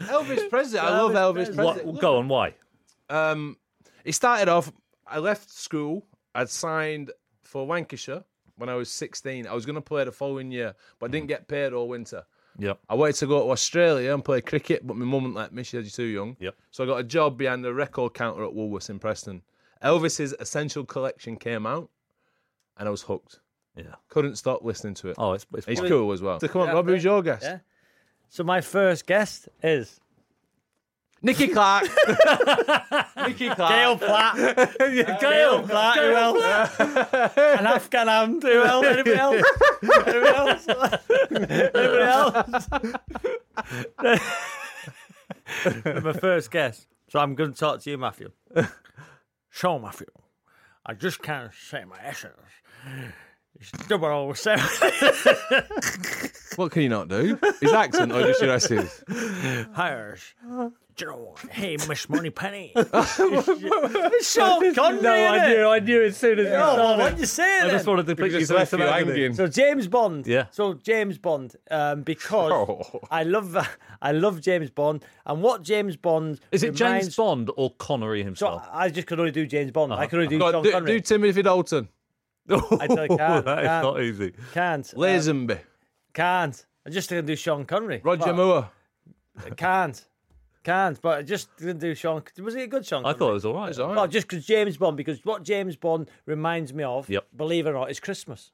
Elvis Presley. I love Elvis Presley. What, go on, why? Um, it started off. I left school. I'd signed for Lancashire when I was 16. I was going to play the following year, but I didn't get paid all winter. Yep. I wanted to go to Australia and play cricket, but my mum wouldn't let me. She said you're too young. Yep. So I got a job behind the record counter at Woolworths in Preston. Elvis's Essential Collection came out, and I was hooked. Yeah. Couldn't stop listening to it. Oh, it's, it's He's cool as well. So come on, Yeah, Rob, who's your guest? Yeah. So my first guest is Nicky Clarke. Nicky Clarke. Gail Platt. Yeah, uh, Gail Platt. Who else? An Afghan hand. Who else? Anybody else? Anybody else? Anybody else? my first guest. So I'm going to talk to you, Matthew. So, Matthew, I just can't say my essence. It's double O seven. What can you not do? His accent or just your essays? Hires. Do you know what? Hey, Miss Moneypenny. Sean Connery. No, I knew, I knew as soon as you Oh, started. what you saying? I just wanted to put you just through left you hanging. So James Bond. Yeah. So James Bond, um, because Oh. I love I love James Bond, and what James Bond Is it James Bond or Connery So himself? I just could only do James Bond. I could only do Go on, Sean do, Connery. do Timothy Dalton. I don't- can't, that is can't. not easy. Can't. Lazenby. can't. I just gonna do Sean Connery. Roger But- Moore. Can't. Can't. But I just didn't do Sean. Was he a good Sean? I Connery? thought it was all right. all right. Well, just because James Bond, because what James Bond reminds me of, Yep. believe it or not, is Christmas.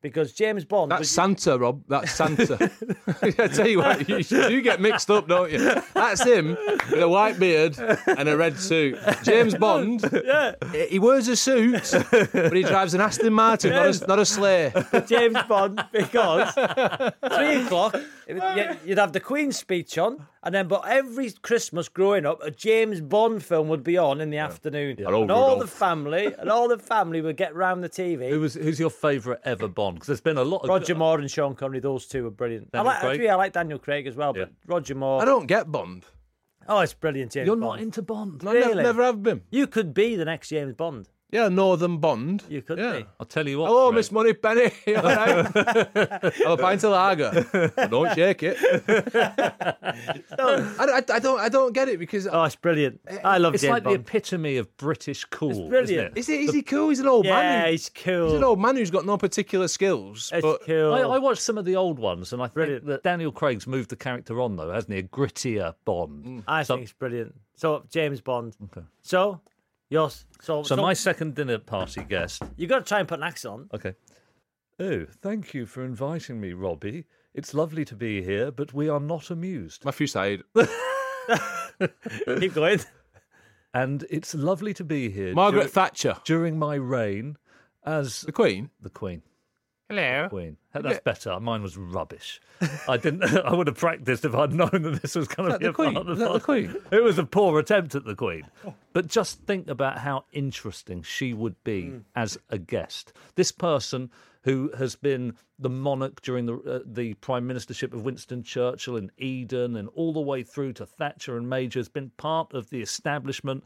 Because James Bond. That's was- Santa, Rob. That's Santa. I tell you what, you, you get mixed up, don't you? That's him with a white beard and a red suit. James Bond, yeah. he wears a suit, but he drives an Aston Martin, not a, not a sleigh. James Bond because three o'clock you- you'd have the Queen's speech on, and then but every Christmas growing up, a James Bond film would be on in the afternoon, Hello, and all the family and all the family would get round the TV. Who was who's your favourite ever Bond? Because there's been a lot of Roger Moore and Sean Connery, those two were brilliant. I like, Craig? actually, I like Daniel Craig as well, but Roger Moore. I don't get Bond. Oh, it's brilliant, James You're Bond. not into Bond. I never, Really? never have been. You could be the next James Bond. Yeah, Northern Bond. You could yeah. be. I'll tell you what. Hello, Fred. Miss Moneypenny. You all right? Have a pint of lager. But don't shake it. I, I, I don't. I don't get it because Oh, it's brilliant. Eh, I love it. It's James like the Bond. epitome of British cool. isn't brilliant. it? is, he, is he cool? He's an old yeah, man. he's He's cool. He's an old man who's got no particular skills. it's but cool. I, I watched some of the old ones, and I think Brilliant. that Daniel Craig's moved the character on, though, hasn't he? A grittier Bond. I So- think it's brilliant. So James Bond. Okay. So yours. So, So, my second dinner party guest. You've got to try and put an accent on. Okay. Oh, thank you for inviting me, Robbie. It's lovely to be here, but we are not amused. Matthew Syed. Keep going. And it's lovely to be here Margaret dur- Thatcher. during my reign as The Queen. the Queen. Hello. Queen. That's better. Mine was rubbish. I didn't. I would have practiced if I'd known that this was going to be the a Queen? part of that the Queen? It was a poor attempt at the Queen. But just think about how interesting she would be as a guest. This person who has been the monarch during the uh, the prime ministership of Winston Churchill and Eden, and all the way through to Thatcher and Major, has been part of the establishment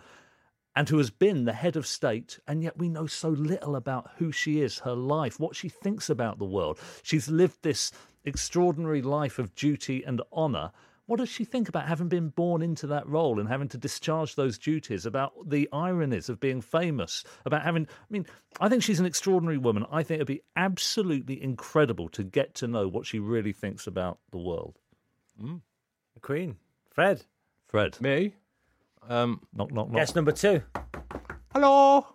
and who has been the head of state, and yet we know so little about who she is, her life, what she thinks about the world. She's lived this extraordinary life of duty and honour. What does she think about having been born into that role and having to discharge those duties, about the ironies of being famous, about having. I mean, I think she's an extraordinary woman. I think it'd be absolutely incredible to get to know what she really thinks about the world. Mm. Queen. Fred. Fred, Me. Um, knock, knock, knock. Guess number two. hello.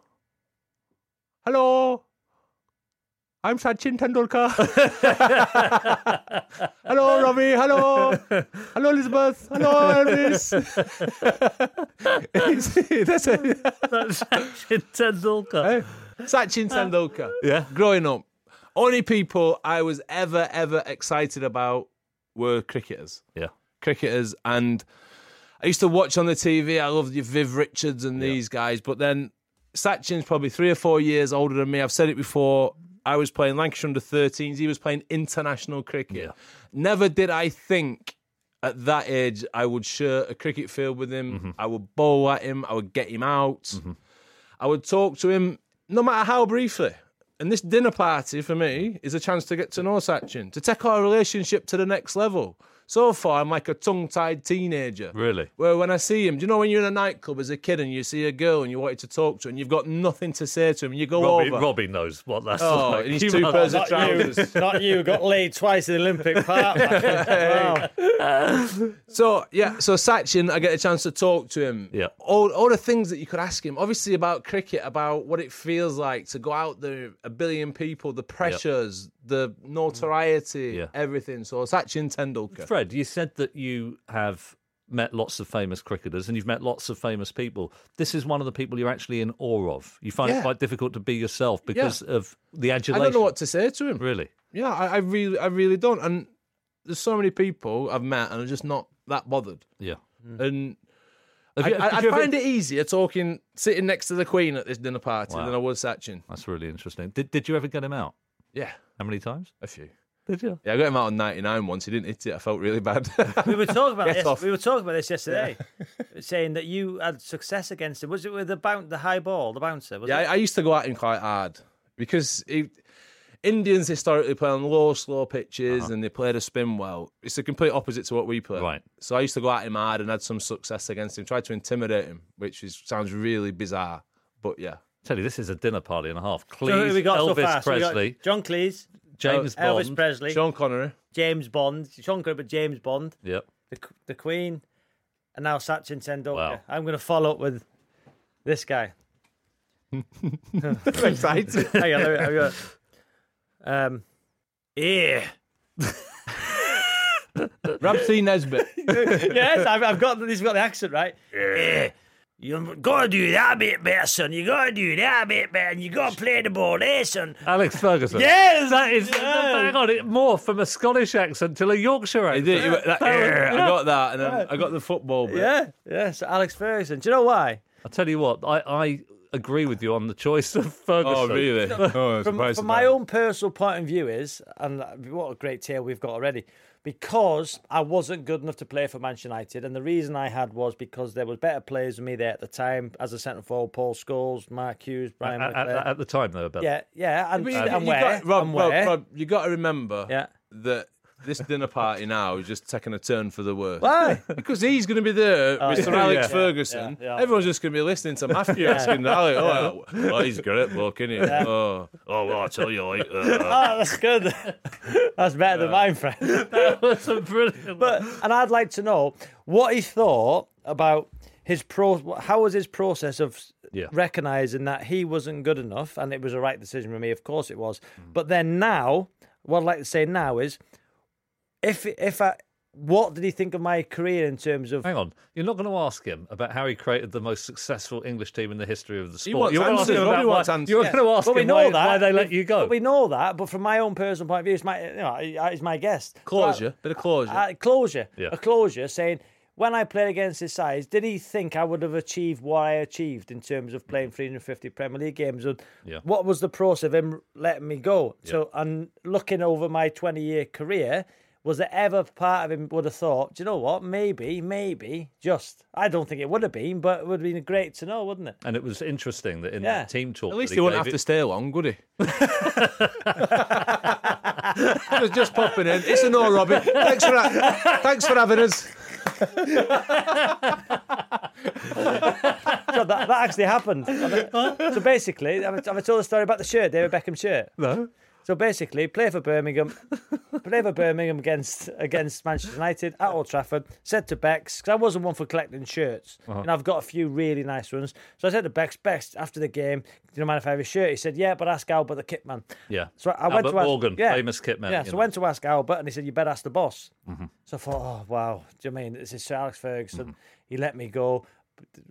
Hello. I'm Sachin Tendulkar. hello, Robbie. Hello. Hello, Elizabeth. Hello, Elvis. That's it. That's Sachin Tendulkar. Hey, Sachin Tendulkar. Yeah. Growing up, only people I was ever, ever excited about were cricketers. Yeah. Cricketers. And I used to watch on the TV. I loved your Viv Richards and these guys. But then Sachin's probably three or four years older than me. I've said it before. I was playing Lancashire under 13s. He was playing international cricket. Never did I think at that age I would share a cricket field with him. Mm-hmm. I would bowl at him. I would get him out. Mm-hmm. I would talk to him, no matter how briefly. And this dinner party for me is a chance to get to know Sachin, to take our relationship to the next level. So far, I'm like a tongue tied teenager. Really? Where when I see him, do you know when you're in a nightclub as a kid and you see a girl and you wanted to talk to her and you've got nothing to say to him and you go Robbie, over. Robbie knows what that's Oh, like. and he's two pairs of trousers. Not you. Got laid twice in the Olympic Park. wow. So yeah, so Sachin, I get a chance to talk to him. Yeah. all all the things that you could ask him, obviously about cricket, about what it feels like to go out there, a billion people, the pressures, the notoriety, Yeah. everything. So Sachin Tendulkar. Fred, you said that you have met lots of famous cricketers and you've met lots of famous people. This is one of the people you're actually in awe of. You find it quite difficult to be yourself because of the adulation. I don't know what to say to him. Really? Yeah, I, I really, I really don't. And there's so many people I've met and I'm just not that bothered. Yeah. Mm. And Have I, you- I, I you ever- find it easier talking, sitting next to the Queen at this dinner party Wow. than I was Sachin. That's really interesting. Did, did you ever get him out? Yeah, How many times? a few. Did you? Yeah, I got him out on 99 once. He didn't hit it. I felt really bad. We were talking about Get this. off. We were talking about this yesterday, saying that you had success against him. Was it with the bounce, the high ball, the bouncer? Was yeah, it? I, I used to go at him quite hard because he, Indians historically play on low, slow pitches uh-huh. and they play the spin well. It's the complete opposite to what we play. Right. So I used to go at him hard and had some success against him, tried to intimidate him, which is, sounds really bizarre. But yeah. Tell you, this is a dinner party and a half. So who Cleese, we got so Elvis far? So we got Presley, John Cleese, James Elvis Bond. Presley, Sean Connery. James Bond, Sean Connery, but James Bond, Yep. the the Queen, and now Sachin Tendulkar. Wow. I'm going to follow up with this guy. I'm excited. Hang on, let me- I've got- um, yeah. Ramsey Nesbitt. yes, I've, I've got. He's got the accent right. Yeah. You gotta do that a bit better, son. You gotta do that a bit better. And you gotta play the ball there, son. Alex Ferguson. Yes, That is Yeah. hang on, it more from a Scottish accent to a Yorkshire I accent. did. you went, that, "Eh," I got that, and then I got the football bit. Yeah, yeah. So Alex Ferguson. Do you know why? I'll tell you what, I, I agree with you on the choice of Ferguson. Oh, really? Oh, from, from my own personal point of view is, and what a great tale we've got already, because I wasn't good enough to play for Manchester United, and the reason I had was because there was better players than me there at the time as a centre forward, Paul Scholes, Mark Hughes, Brian At, at- at the time, though, were better. yeah, yeah, and, But you- and you where, got- Rob, and Rob, where. Rob, you got to remember Yeah. that this dinner party now is just taking a turn for the worse. Why? Because he's going to be there, Mr. yeah. Alex Yeah, Ferguson. yeah, yeah. Everyone's just going to be listening to Matthew asking Alex, oh, oh, he's great bloke, isn't he? Oh, oh, well, I tell you, like, uh, Oh, that's good. that's better than mine, friend. That was a brilliant. But and I'd like to know what he thought about his pro. How was his process of Yeah. recognizing that he wasn't good enough, and it was a right decision for me. Of course, it was. Mm. But then now, what I'd like to say now is, if if I, what did he think of my career in terms of? Hang on, you're not going to ask him about how he created the most successful English team in the history of the sport. wants you're gonna ask him Robbie about why. You're Yeah. going to ask But we him know why, that why they let you go. But we know that. But from my own personal point of view, it's my you know he's my guest. closure, bit of closure. uh, closure, Yeah. a closure, saying when I played against his size, did he think I would have achieved what I achieved in terms of playing 350 Premier League games? And Yeah. what was the process of him letting me go? So, and looking over my 20 year career, was there ever part of him would have thought, do you know what? Maybe, maybe, just. I don't think it would have been, but it would have been great to know, wouldn't it? and it was interesting that in Yeah. that team talk, At least that he wouldn't have it- to stay long, would he? just, just popping in. It's a no, Robbie. Thanks for ha- thanks for having us. So that, that actually happened. so basically, have I, have I told the story about the shirt, David Beckham shirt? No. So basically, play for Birmingham, play for Birmingham against against Manchester United at Old Trafford. Said to Bex because I wasn't one for collecting shirts, uh-huh. and I've got a few really nice ones. So I said to Bex, Bex after the game, do you mind if I have a shirt? He said, Yeah, but ask Albert the kit man. Yeah. So I went Albert to ask, Morgan, yeah, famous kit man, Yeah, so know. I went to ask Albert, and he said, "You better ask the boss." Mm-hmm. So I thought, "Oh wow, do you mean this is Sir Alex Ferguson?" Mm-hmm. He let me go.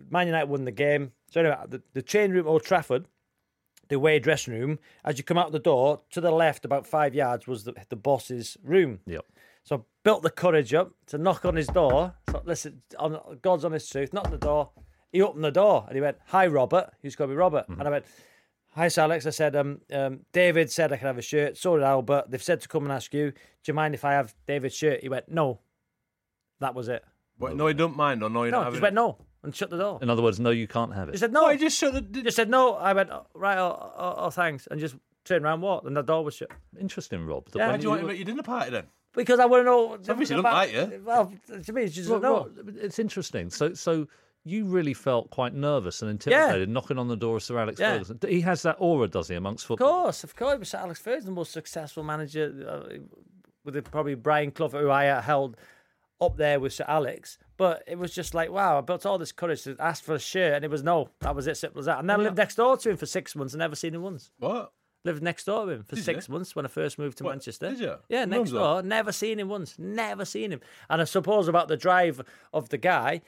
Man United won the game. So anyway, the, the chain room at Old Trafford, the away dressing room. As you come out the door, to the left about five yards was the, the boss's room. Yep. So I built the courage up to knock on his door. So listen, God's on God's honest truth, knock on the door. He opened the door and he went, "Hi, Robert." Who's to be Robert? And I went, "Hi, Sir Alex." I said, um, um, "David said I could have a shirt. So did Albert. They've said to come and ask you. Do you mind if I have David's shirt?" He went, "No." That was it. What, no, he don't mind, or no, you're No, not he having just went no and shut the door. In other words, no, you can't have He it. said no. He just shut the. He just said no. I went oh, right. Oh, oh, oh, thanks, and just turned around, and walked, and the door was shut. Interesting, Rob. that Yeah. when Why do you want him at your dinner party then? Because I want to know. obviously don't like you. Well, to me, it's just Well, no. well, it's interesting. So, so you really felt quite nervous and intimidated knocking on the door of Sir Alex Yeah. Ferguson. He has that aura, does he, amongst football? Of course, of course. Sir Alex Ferguson, the most successful manager, uh, with it, probably Brian Clough, who I held up there with Sir Alex. But it was just like, wow, I built all this courage to ask for a shirt, and it was no. That was it, simple as that. And then I lived next door to him for six months and never seen him once. What? Lived next door to him for Did six you? months when I first moved to What, Manchester. did you? Yeah, next was that? door. Never seen him once. Never seen him. And I suppose about the drive of the guy.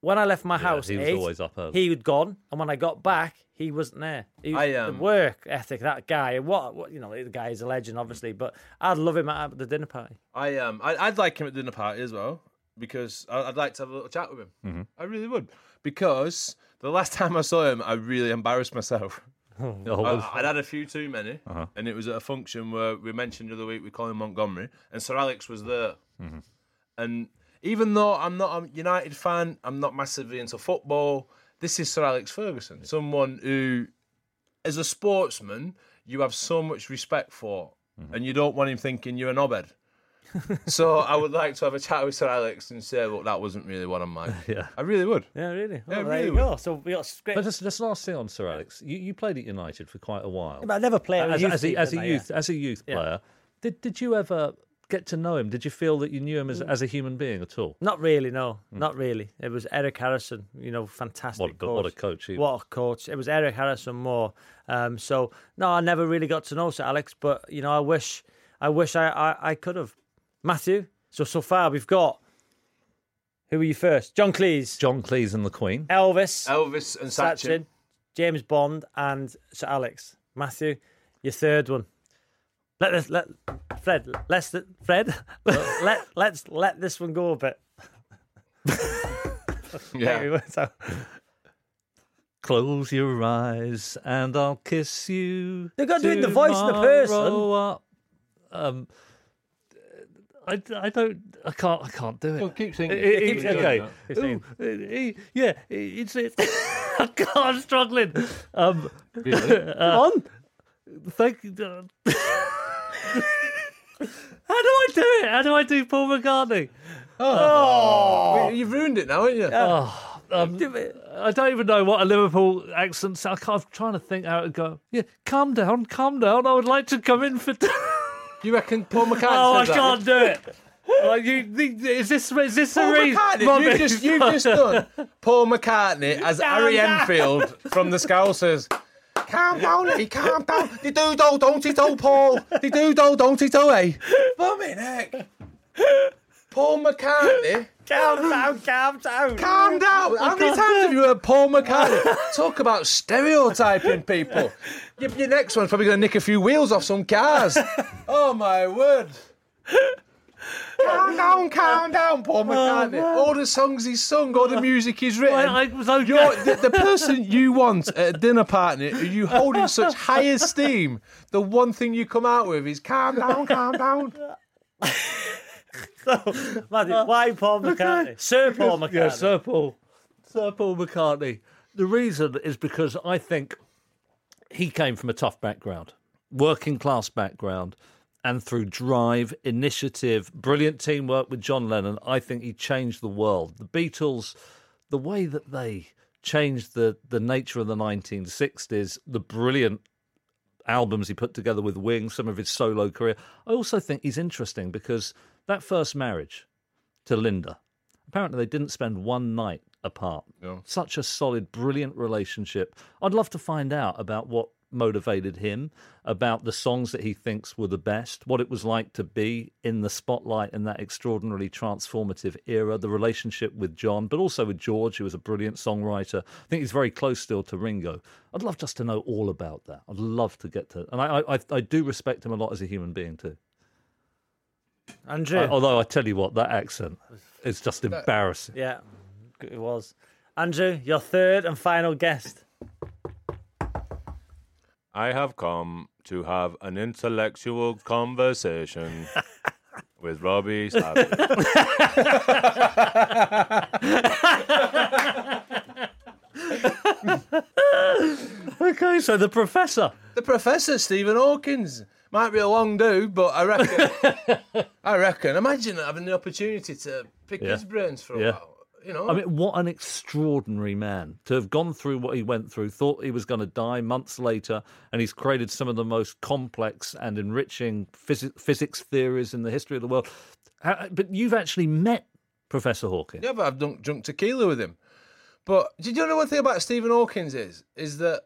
When I left my house, he was eight, always up early. He had gone, and when I got back, he wasn't there. He, I, um, the work ethic, that guy. What, what you know, the guy is a legend, obviously, but I'd love him at the dinner party. I um, I, I'd like him at the dinner party as well because I- I'd like to have a little chat with him. Mm-hmm. I really would because the last time I saw him, I really embarrassed myself. Oh, I, I'd had a few too many, Uh-huh. and it was at a function where we mentioned the other week with Colin Montgomerie, and Sir Alex was there. Mm-hmm. And even though I'm not a United fan, I'm not massively into football. This is Sir Alex Ferguson, someone who, as a sportsman, you have so much respect for, Mm-hmm. and you don't want him thinking you're an obed. so I would like to have a chat with Sir Alex and say, look, that wasn't really what I'm like. Yeah. I really would. Yeah, really. Yeah, oh, there really would. So we got great. but just, just last thing on Sir Alex. You, you played at United for quite a while. But I never played as, youth as a, as a youth, as a youth Yeah. player, did did you ever get to know him? Did you feel that you knew him as, as a human being at all? Not really, no, not really. It was Eric Harrison, you know, fantastic. What- but what a coach he was. What a coach! It was Eric Harrison more. Um, so no, I never really got to know Sir Alex, but you know, I wish, I wish I, I, I could have. Matthew. So so far we've got. Who were you first? John Cleese, John Cleese and the Queen. Elvis, Elvis and Sachin. Sachin, James Bond, and Sir Alex. Matthew, your third one. Let this let Fred. Let's Fred. let let's let this one go a bit. Yeah. Close your eyes and I'll kiss you. They gotta do in the voice of the person. tomorrow. Um, I, I don't I can't I can't do it. Well, keep singing. It- it- Keep singing. okay. Keep singing. Ooh, it- it- yeah, it- it's it. I can't, I'm struggling. Um, Really? Come on. Thank you. How do I do it? How do I do Paul McCartney? Well, You've ruined it now, haven't you? Um, I don't even know what a Liverpool accent. sounds- I can't, I'm trying to think how to go. Yeah, calm down, calm down. I would like to come in for. You reckon Paul McCartney oh, I that? can't do it. Like, you, is this is this Paul the reason? McCartney, you've just, you've just done Paul McCartney as Harry Enfield from the Scousers. Calm down, Eddie, calm down. They do do, don't he do, Paul? They do do, don't he do, eh? Bumming heck. Paul McCartney, Calm down, calm down. calm down. How many times have you heard Paul McCartney talk about stereotyping people? Your, your next one's probably going to nick a few wheels off some cars. Oh, my word. Calm down, calm down, Paul McCartney. all the songs he's sung, all the music he's written. I, I was okay. You're the, the person you want at a dinner party, who you hold in such high esteem. The one thing you come out with is calm down, calm down. Matthew, uh, why Paul McCartney? Sir Paul McCartney. Yeah, Sir Paul. Sir Paul McCartney. The reason is because I think he came from a tough background, working class background, and through drive, initiative, brilliant teamwork with John Lennon, I think he changed the world. The Beatles, the way that they changed the, the nature of the 1960s, the brilliant albums he put together with Wings, some of his solo career. I also think he's interesting because that first marriage to Linda, apparently they didn't spend one night apart. Such a solid, brilliant relationship. I'd love to find out about what motivated him, about the songs that he thinks were the best, what it was like to be in the spotlight in that extraordinarily transformative era, the relationship with John, but also with George, who was a brilliant songwriter. I think he's very close still to Ringo. I'd love just to know all about that. I'd love to get to, and I, I, I do respect him a lot as a human being too. Andrew. I- although I tell you what, that accent is just embarrassing. yeah, it was. Andrew, your third and final guest. I have come to have an intellectual conversation with Robbie Savage. Okay, so the professor. The Professor Stephen Hawkins might be a long do, but I reckon. I reckon. Imagine having the opportunity to pick Yeah. his brains for a Yeah. while. You know, I mean, what an extraordinary man to have gone through what he went through, thought he was going to die months later, and he's created some of the most complex and enriching phys- physics theories in the history of the world. How, but you've actually met Professor Hawking. Yeah, but I've drunk, drunk tequila with him. But did you know one thing about Stephen Hawking is is that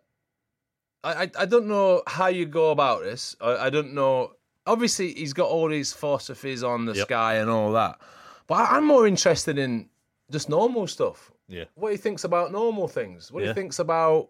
I, I I don't know how you go about this. I, I don't know. Obviously, he's got all these philosophies on the Yep. sky and all that. But I, I'm more interested in just normal stuff. Yeah. What he thinks about normal things. What Yeah. he thinks about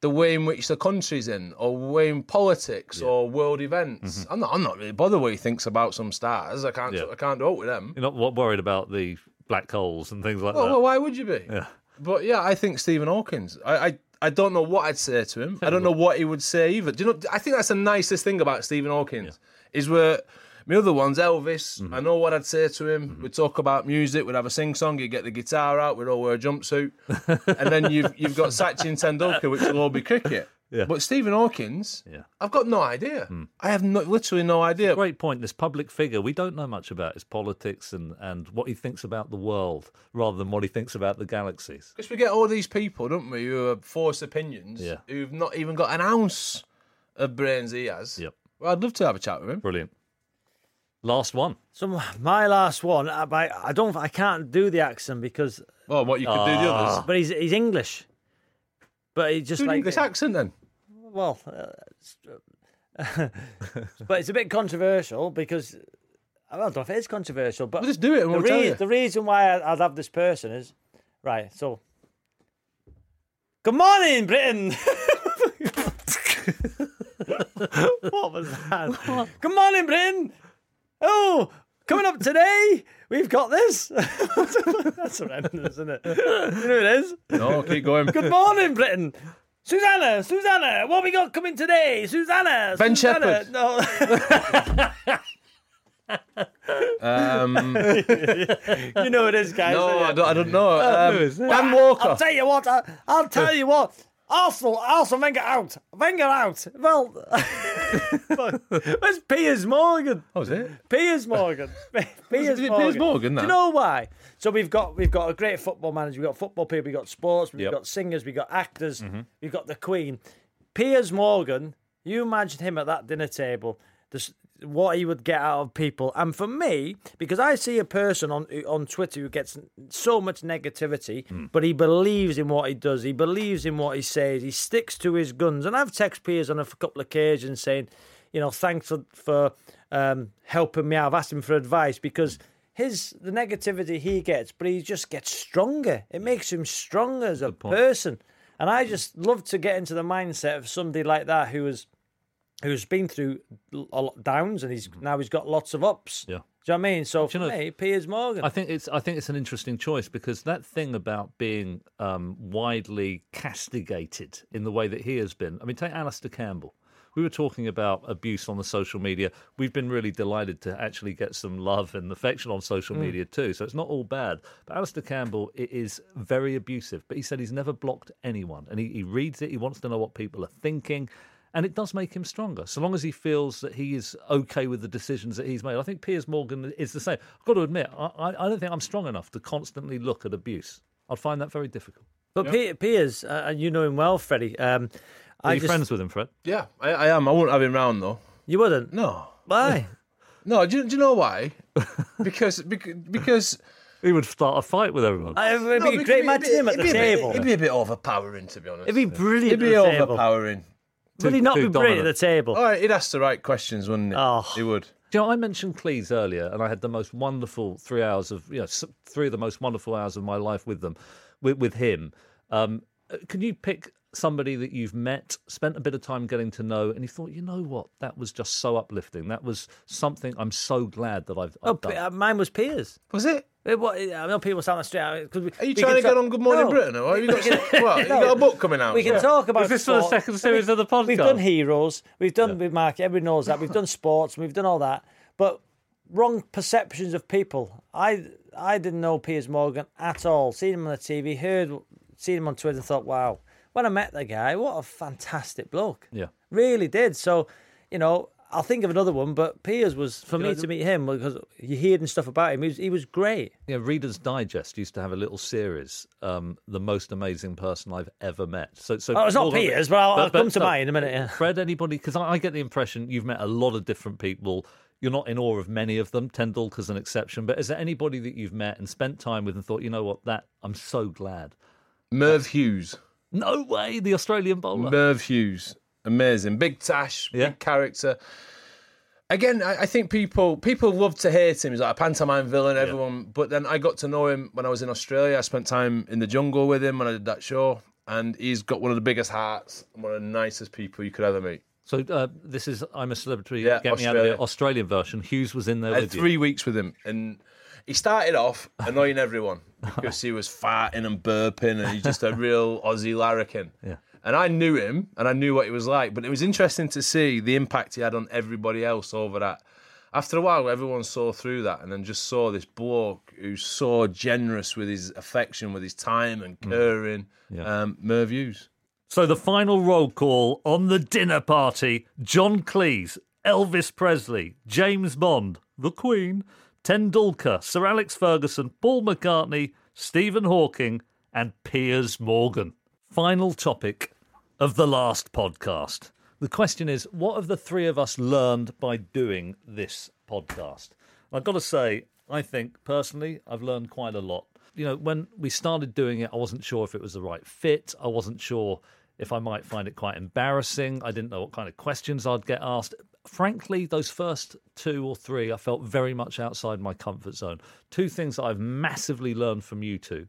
the way in which the country's in, or way in politics, or world events. I'm not. I'm not really bothered what he thinks about some stars. I can't. Mm-hmm. Yeah. I can't do it with them. You're not wo- worried about the black holes and things like Well, that. well, why would you be? Yeah. But yeah, I think Stephen Hawkins. I, I I don't know what I'd say to him. I don't know what he would say either. Do you know? I think that's the nicest thing about Stephen Hawkins is where my other one's Elvis. Mm-hmm. I know what I'd say to him. We'd talk about music. We'd have a sing song. He'd get the guitar out. We'd all wear a jumpsuit. and then you've you've got Sachin Tendulkar, which will all be cricket. Yeah. But Stephen Hawkins, Yeah. I've got no idea. I have no, literally no idea. Great point. This public figure, we don't know much about his politics and, and what he thinks about the world rather than what he thinks about the galaxies. Because we get all these people, don't we, who have forced opinions, Yeah. who've not even got an ounce of brains he has. Yep. Well, I'd love to have a chat with him. Brilliant. Last one. So my last one, I, I don't, I can't do the accent because, Well, what you could do the others. but he's he's English. But he just Do an like English accent then. well, uh, it's- but it's a bit controversial because I don't know if it is controversial, but We'll just do it and the, we'll tell you. the reason why I- I'd have this person is right. So, good morning, Britain. what was that? good morning, Britain. Oh, Coming up today, we've got this. That's horrendous, isn't it? You know who it is? No, keep going. Good morning, Britain. Susanna, Susanna, what we got coming today? Susanna, Ben Susanna. Shephard. No, Um, you know who it is, guys. no? I don't, I don't know. Um. Dan Walker. I'll tell you what. I, I'll tell you what. Arsenal, Arsenal, Wenger out. Wenger out. Well, where's Piers Morgan? What was it? Piers Morgan. Piers it Morgan. Piers Morgan, Do you know why? So we've got we've got a great football manager. We've got football people. We've got sports. We've Yep. got singers. We've got actors. Mm-hmm. We've got the Queen. Piers Morgan. You imagine him at that dinner table. This, what he would get out of people, and for me, because I see a person on on Twitter who gets so much negativity, Hmm. but he believes in what he does. He believes in what he says. He sticks to his guns. And I've texted Piers on a couple of occasions saying, you know, thanks for, for um, helping me out. I've asked him for advice because his the negativity he gets, but he just gets stronger. It makes him stronger as a person. And I just love to get into the mindset of somebody like that who has who's been through a lot downs and he's now he's got lots of ups. Yeah. Do you know what I mean? So for you know- me, Piers Morgan. I think it's I think it's an interesting choice because that thing about being um, widely castigated in the way that he has been. I mean, take Alastair Campbell. We were talking about abuse on the social media. We've been really delighted to actually get some love and affection on social media too. So it's not all bad. But Alastair Campbell i- is very abusive. But he said he's never blocked anyone, and he, he reads it. He wants to know what people are thinking. And it does make him stronger, so long as he feels that he is okay with the decisions that he's made. I think Piers Morgan is the same. I've got to admit, I, I I don't think I'm strong enough to constantly look at abuse. I'd find that very difficult. but Pi- Piers, uh, and you know him well, Freddie. Um, Are I you just, friends with him, Fred? Yeah, I, I am. I won't have him round though. You wouldn't. No, Why? no. Do you, do you know why? because because, because He would start a fight with everyone. Uh, It'd be No, a great it'd match him at it'd the be a bit- table. It'd be a bit overpowering, to be honest. It'd be brilliant It'd be at the table. overpowering. Would he not too be brilliant dominant. at the table? Oh, he'd ask the right questions, wouldn't he? Oh. He would. Do you know, I mentioned Cleese earlier, and I had the most wonderful three hours of, you know, three of the most wonderful hours of my life with them, with, with him. Um, can you pick somebody that you've met, spent a bit of time getting to know, and you thought, you know what, that was just so uplifting. That was something I'm so glad that I've, I've Oh, done. P- uh, mine was Piers. Was it? It, what, I know people sound straight out. 'cause we- Are you we trying can to get talk- on Good Morning No. Britain? Or have you got, some, what, you No. got a book coming out? We can talk about Is this for the second series of the podcast? We've done heroes. We've done with Mark. Everybody knows that. We've done sports. We've done all that. But wrong perceptions of people. I I didn't know Piers Morgan at all. Seen him on the TV. Heard, seen him on Twitter. Thought, wow. When I met the guy, what a fantastic bloke. Yeah. Really did. So, you know, I'll think of another one. But Piers was for me know, to meet him because you hearing stuff about him. He was he was great. Yeah, Reader's Digest used to have a little series, um, "The Most Amazing Person I've Ever Met." So, so Oh, it's not all of it- Piers, but I'll, I'll come to mine in a minute. Yeah. Fred, anybody? Because I, I get the impression you've met a lot of different people. You're not in awe of many of them. Tendulkar's an exception, but is there anybody that you've met and spent time with and thought, you know what, that I'm so glad. Merv Hughes. No way, the Australian bowler. Merv Hughes. Amazing. Big tash, Yeah. big character. Again, I, I think people people love to hate him. He's like a pantomime villain, everyone. But then I got to know him when I was in Australia. I spent time in the jungle with him when I did that show. And he's got one of the biggest hearts and one of the nicest people you could ever meet. So uh, this is I'm a celebrity. Yeah, Get me out of Australia. the Australian version. Hughes was in there I had with you. three weeks with him, and he started off annoying everyone because he was farting and burping, and he's just a real Aussie larrikin. Yeah. And I knew him, and I knew what he was like, but it was interesting to see the impact he had on everybody else over that. After a while, everyone saw through that, and then just saw this bloke who's so generous with his affection, with his time and caring. Yeah. Um, Merv Hughes. So the final roll call on the dinner party: John Cleese, Elvis Presley, James Bond, the Queen, Tendulkar, Sir Alex Ferguson, Paul McCartney, Stephen Hawking, and Piers Morgan. Final topic of the last podcast. The question is, what have the three of us learned by doing this podcast? I've got to say, I think personally, I've learned quite a lot. You know, when we started doing it, I wasn't sure if it was the right fit. I wasn't sure if I might find it quite embarrassing. I didn't know what kind of questions I'd get asked. Frankly, those first two or three, I felt very much outside my comfort zone. Two things that I've massively learned from you two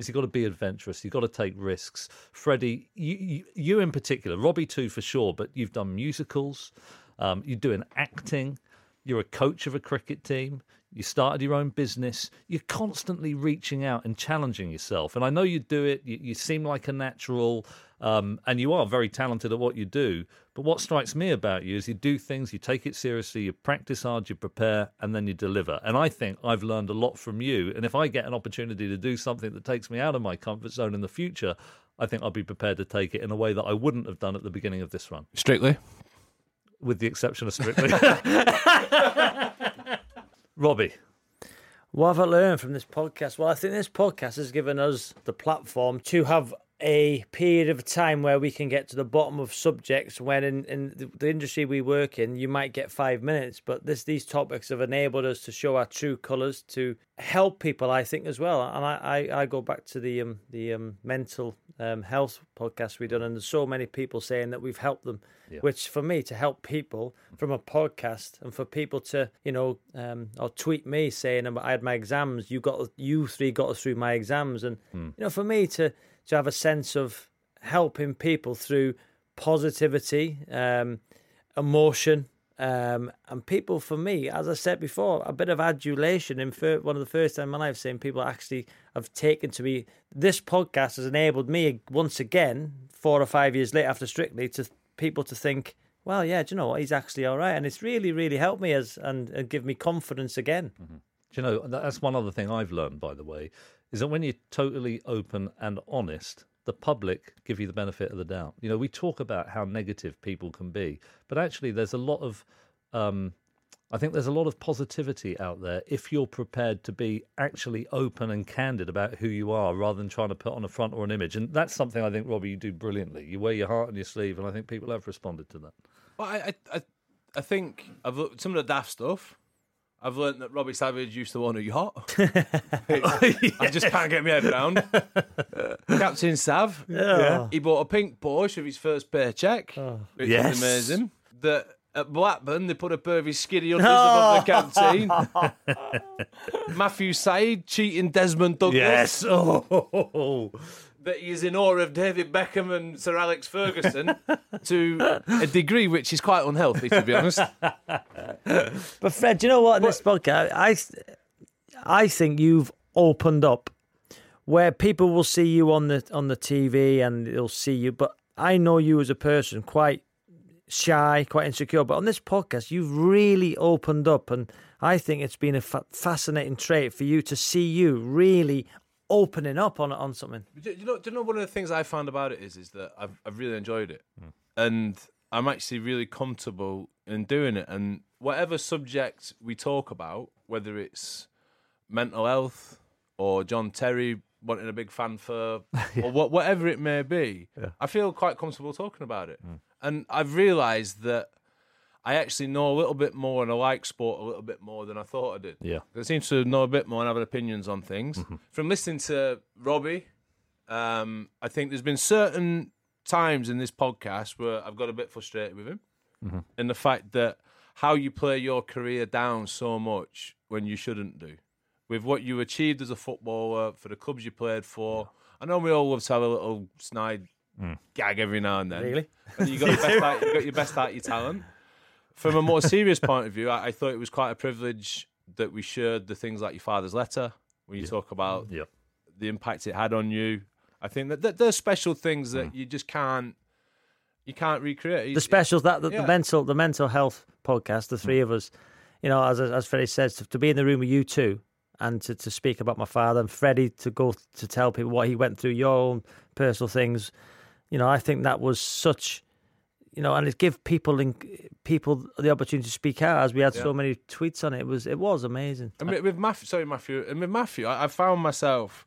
is you've got to be adventurous. You've got to take risks. Freddie, you, you, you in particular, Robbie too for sure, but you've done musicals, um, you're doing acting. You're a coach of a cricket team. You started your own business. You're constantly reaching out and challenging yourself. And I know you do it. You, you seem like a natural, um, and you are very talented at what you do. But what strikes me about you is you do things, you take it seriously, you practice hard, you prepare, and then you deliver. And I think I've learned a lot from you. And if I get an opportunity to do something that takes me out of my comfort zone in the future, I think I'll be prepared to take it in a way that I wouldn't have done at the beginning of this run, Strictly. with the exception of Strictly. Robbie. What have I learned from this podcast? Well, I think this podcast has given us the platform to have a period of time where we can get to the bottom of subjects when in, in the, the industry we work in you might get five minutes but this these topics have enabled us to show our true colors to help people i think as well. And i i, I go back to the um the um mental um, health podcast we've done and there's so many people saying that we've helped them which for me to help people from a podcast and for people to you know um or tweet me saying i had my exams you got you three got us through my exams. And you know for me to to have a sense of helping people through positivity, um, emotion, um, and people. For me, as I said before, a bit of adulation. In fir- one of the first time in my life, saying people actually have taken to me. This podcast has enabled me once again, four or five years later after Strictly, to people to think. Well, yeah, do you know what? He's actually all right, and it's really, really helped me as and, and give me confidence again. Do you know, that's one other thing I've learned, by the way, is that when you're totally open and honest, the public give you the benefit of the doubt. You know, we talk about how negative people can be, but actually, there's a lot of, um, I think there's a lot of positivity out there if you're prepared to be actually open and candid about who you are rather than trying to put on a front or an image. And that's something I think, Robbie, you do brilliantly. You wear your heart on your sleeve, and I think people have responded to that. Well, I, I, I, think I've looked some of the daft stuff. I've learned that Robbie Savage used to own a yacht. I just can't get my head around. Captain Sav, Yeah. he bought a pink Porsche of his first paycheck, oh. which Yes. is amazing. That at Blackburn they put a pair of his skiddy unders above the canteen. Matthew Syed cheating Desmond Douglas. Oh, that he is in awe of David Beckham and Sir Alex Ferguson to a degree which is quite unhealthy, to be honest. But Fred, do you know what? In this podcast, I, I think you've opened up where people will see you on the on the TV and they'll see you. But I know you as a person quite shy, quite insecure. But on this podcast, you've really opened up, and I think it's been a fa- fascinating trait for you to see you really opening up on on something. Do you know? Do you know one of the things I found about it is is that I've I've really enjoyed it, hmm. and I'm actually really comfortable in doing it. And whatever subject we talk about, whether it's mental health or John Terry wanting a big fanfare or what, whatever it may be, I feel quite comfortable talking about it. Hmm. And I've realised that I actually know a little bit more and I like sport a little bit more than I thought I did. Yeah. I seem to know a bit more and have opinions on things. Mm-hmm. From listening to Robbie, um, I think there's been certain times in this podcast where I've got a bit frustrated with him. Mm-hmm. And the fact that how you play your career down so much when you shouldn't do. With what you achieved as a footballer, for the clubs you played for. I know we all love to have a little snide mm. gag every now and then. Really? And you got, your best out, you got your best out of your talent. From a more serious point of view, I, I thought it was quite a privilege that we shared the things like your father's letter, when you talk about yeah. the impact it had on you. I think that, that there's special things that mm. you just can't you can't recreate. the specials that the, Yeah. the mental the mental health podcast the three mm. of us you know as as freddie says to, to be in the room with you two and to, to speak about my father and freddie to go to tell people what he went through your own personal things you know i think that was such you know and it give people in, people the opportunity to speak out as we had so many tweets on it it was it was amazing And with, with Matthew, sorry Matthew, and with Matthew, I, I found myself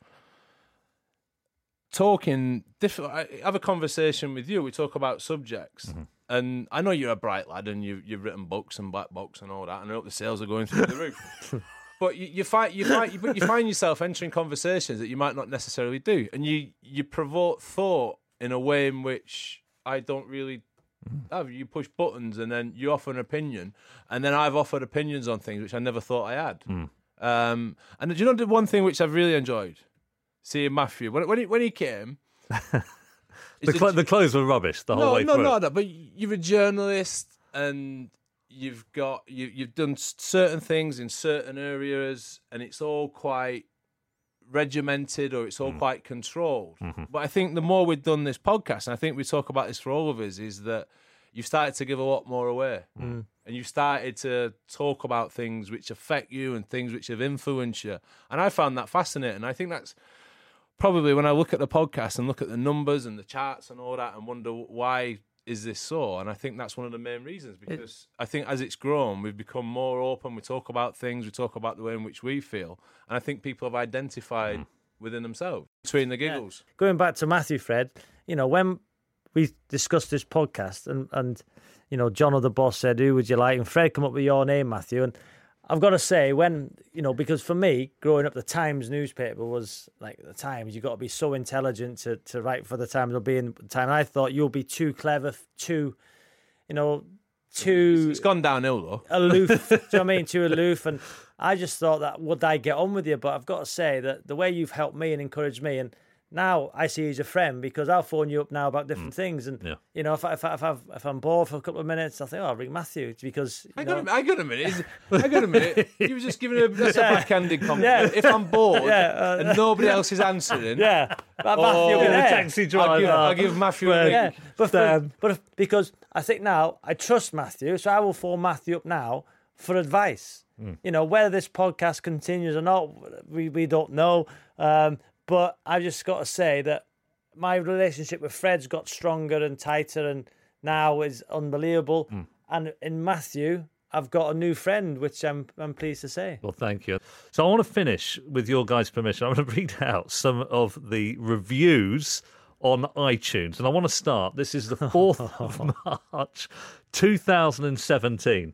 talking different. I have a conversation with you. We talk about subjects, mm-hmm. and I know you're a bright lad, and you've you've written books and black books and all that, and I hope the sales are going through the roof. But you, you find you find you, you find yourself entering conversations that you might not necessarily do, and you you provoke thought in a way in which I don't really have. You push buttons, and then you offer an opinion, and then I've offered opinions on things which I never thought I had. Um, and do you know the one thing which I've really enjoyed? Seeing Matthew when when he when he came. The, cl- it- the clothes were rubbish the whole no, way no, through. no, no. But you're a journalist, and you've got you you've done certain things in certain areas, and it's all quite regimented or it's all mm. quite controlled. Mm-hmm. But I think the more we've done this podcast, and I think we talk about this for all of us, is that you've started to give a lot more away. Mm. Mm. And you've started to talk about things which affect you and things which have influenced you. And I found that fascinating. I think that's probably when I look at the podcast and look at the numbers and the charts and all that and wonder why is this so? And I think that's one of the main reasons because I think as it's grown, we've become more open. We talk about things, we talk about the way in which we feel. And I think people have identified hmm. within themselves between the giggles. Going back to Matthew, Fred, you know, when we discussed this podcast and, and you know, John or the boss said, Who would you like? And Fred come up with your name, Matthew. And I've got to say, when, you know, because for me, growing up, the Times newspaper was like the Times, you've got to be so intelligent to, to write for the Times or be in the Times. I thought you'll be too clever, too, you know, too It's gone downhill though. aloof. do you know what I mean? Too aloof. And I just thought that would I get on with you? But I've got to say that the way you've helped me and encouraged me, and now I see you as a friend because I'll phone you up now about different things. And Yeah. you know, if I, if I, if, I, if I'm bored for a couple of minutes, I think, oh, I'll ring Matthew because you I know, got, a, I got a minute. Is- I got a minute. You were just giving a, that's a Yeah. backhanded compliment. If I'm bored Yeah, uh, and nobody else is answering, yeah, but Oh, Matthew will the there. taxi I'll give, I'll give Matthew a ring. Yeah, but for, but if, because I think now I trust Matthew, so I will phone Matthew up now for advice. You know whether this podcast continues or not, we we don't know. Um, but I've just got to say that my relationship with Fred's got stronger and tighter, and now is unbelievable. Hmm. And in Matthew, I've got a new friend, which I'm I'm pleased to say. Well, thank you. So I want to finish with your guys' permission. I'm going to read out some of the reviews on iTunes, and I want to start. This is the fourth of March, 2017.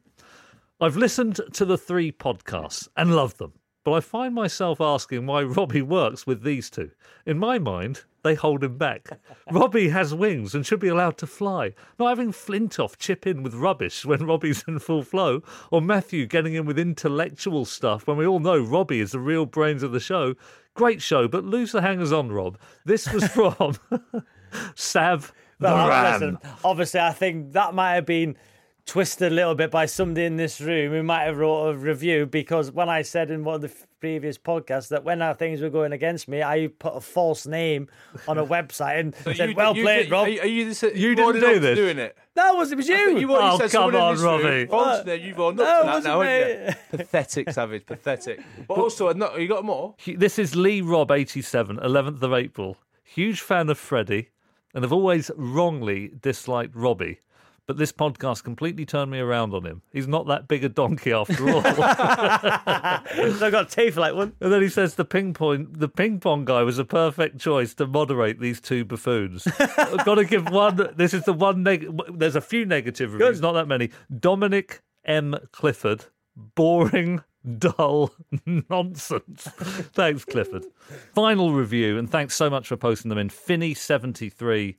I've listened to the three podcasts and loved them, but I find myself asking why Robbie works with these two. In my mind, they hold him back. Robbie has wings and should be allowed to fly. Not having Flintoff chip in with rubbish when Robbie's in full flow, or Matthew getting in with intellectual stuff when we all know Robbie is the real brains of the show. Great show, but lose the hangers on, Rob. This was from Sav the Well, Ram. listen, obviously, I think that might have been twisted a little bit by somebody in this room who might have wrote a review because when I said in one of the previous podcasts that when our things were going against me, I put a false name on a website and So said, you- "Well you played, did- Rob." Are you, are you, this, You brought didn't do this. Doing it. that was it was you. You already Oh, said come someone in on, Robbie. Room, Phone's there, you've owned up No, that now, haven't you? Pathetic, Savage, pathetic. But also, no, you got more? This is Lee Rob 87, 11th of April. Huge fan of Freddie and have always wrongly disliked Robbie. But this podcast completely turned me around on him. He's not that big a donkey after all. So I got teeth like one. and then he says the ping pong the ping pong guy was a perfect choice to moderate these two buffoons. I've got to give one. This is the one. Neg- there's a few negative reviews, not that many. Dominic M. Clifford, boring, dull nonsense. thanks, Clifford. Final review, and thanks so much for posting them in. Finney73.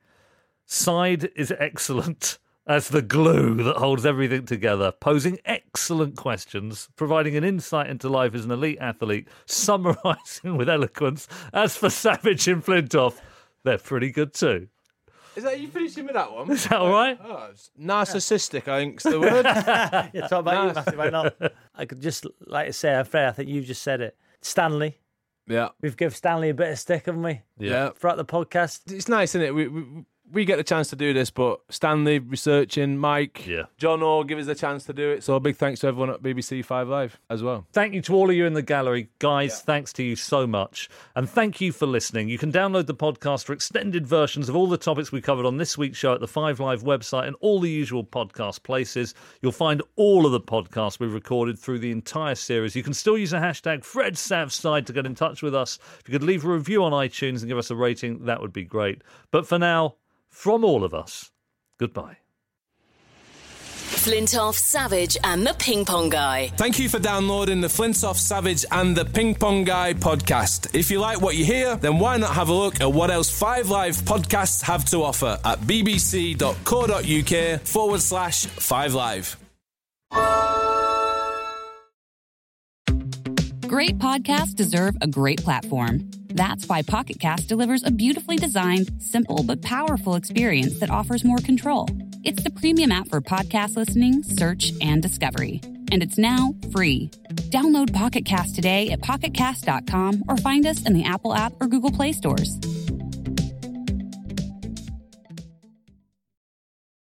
Syed is excellent as the glue that holds everything together, posing excellent questions, providing an insight into life as an elite athlete, summarising with eloquence. As for Savage and Flintoff, they're pretty good too. Is that you finishing with that one? Is that all right? Oh, it's narcissistic, I think's the word. Yeah, talk about you, Nice. Matthew. Why not? I could just like to say, Fred. I think you've just said it. Stanley, yeah. we've given Stanley a bit of stick, haven't we? Yeah. Throughout the podcast. It's nice, isn't it? We, we, we get the chance to do this, but Stanley researching, Mike, Yeah. John Orr give us a chance to do it. So a big thanks to everyone at BBC Five Live as well. Thank you to all of you in the gallery. Guys, thanks to you so much. And thank you for listening. You can download the podcast for extended versions of all the topics we covered on this week's show at the Five Live website and all the usual podcast places. You'll find all of the podcasts we've recorded through the entire series. You can still use the hashtag FredSavSyed to get in touch with us. If you could leave a review on iTunes and give us a rating, that would be great. But for now, from all of us, goodbye. Flintoff, Savage, and the Ping Pong Guy. Thank you for downloading the Flintoff Savage and the Ping Pong Guy podcast. If you like what you hear, then why not have a look at what else Five Live podcasts have to offer at bbc.co.uk forward slash Five Live. Great podcasts deserve a great platform. That's why Pocket Cast delivers a beautifully designed, simple, but powerful experience that offers more control. It's the premium app for podcast listening, search, and discovery. And it's now free. Download Pocket Cast today at pocketcast.com or find us in the Apple app or Google Play stores.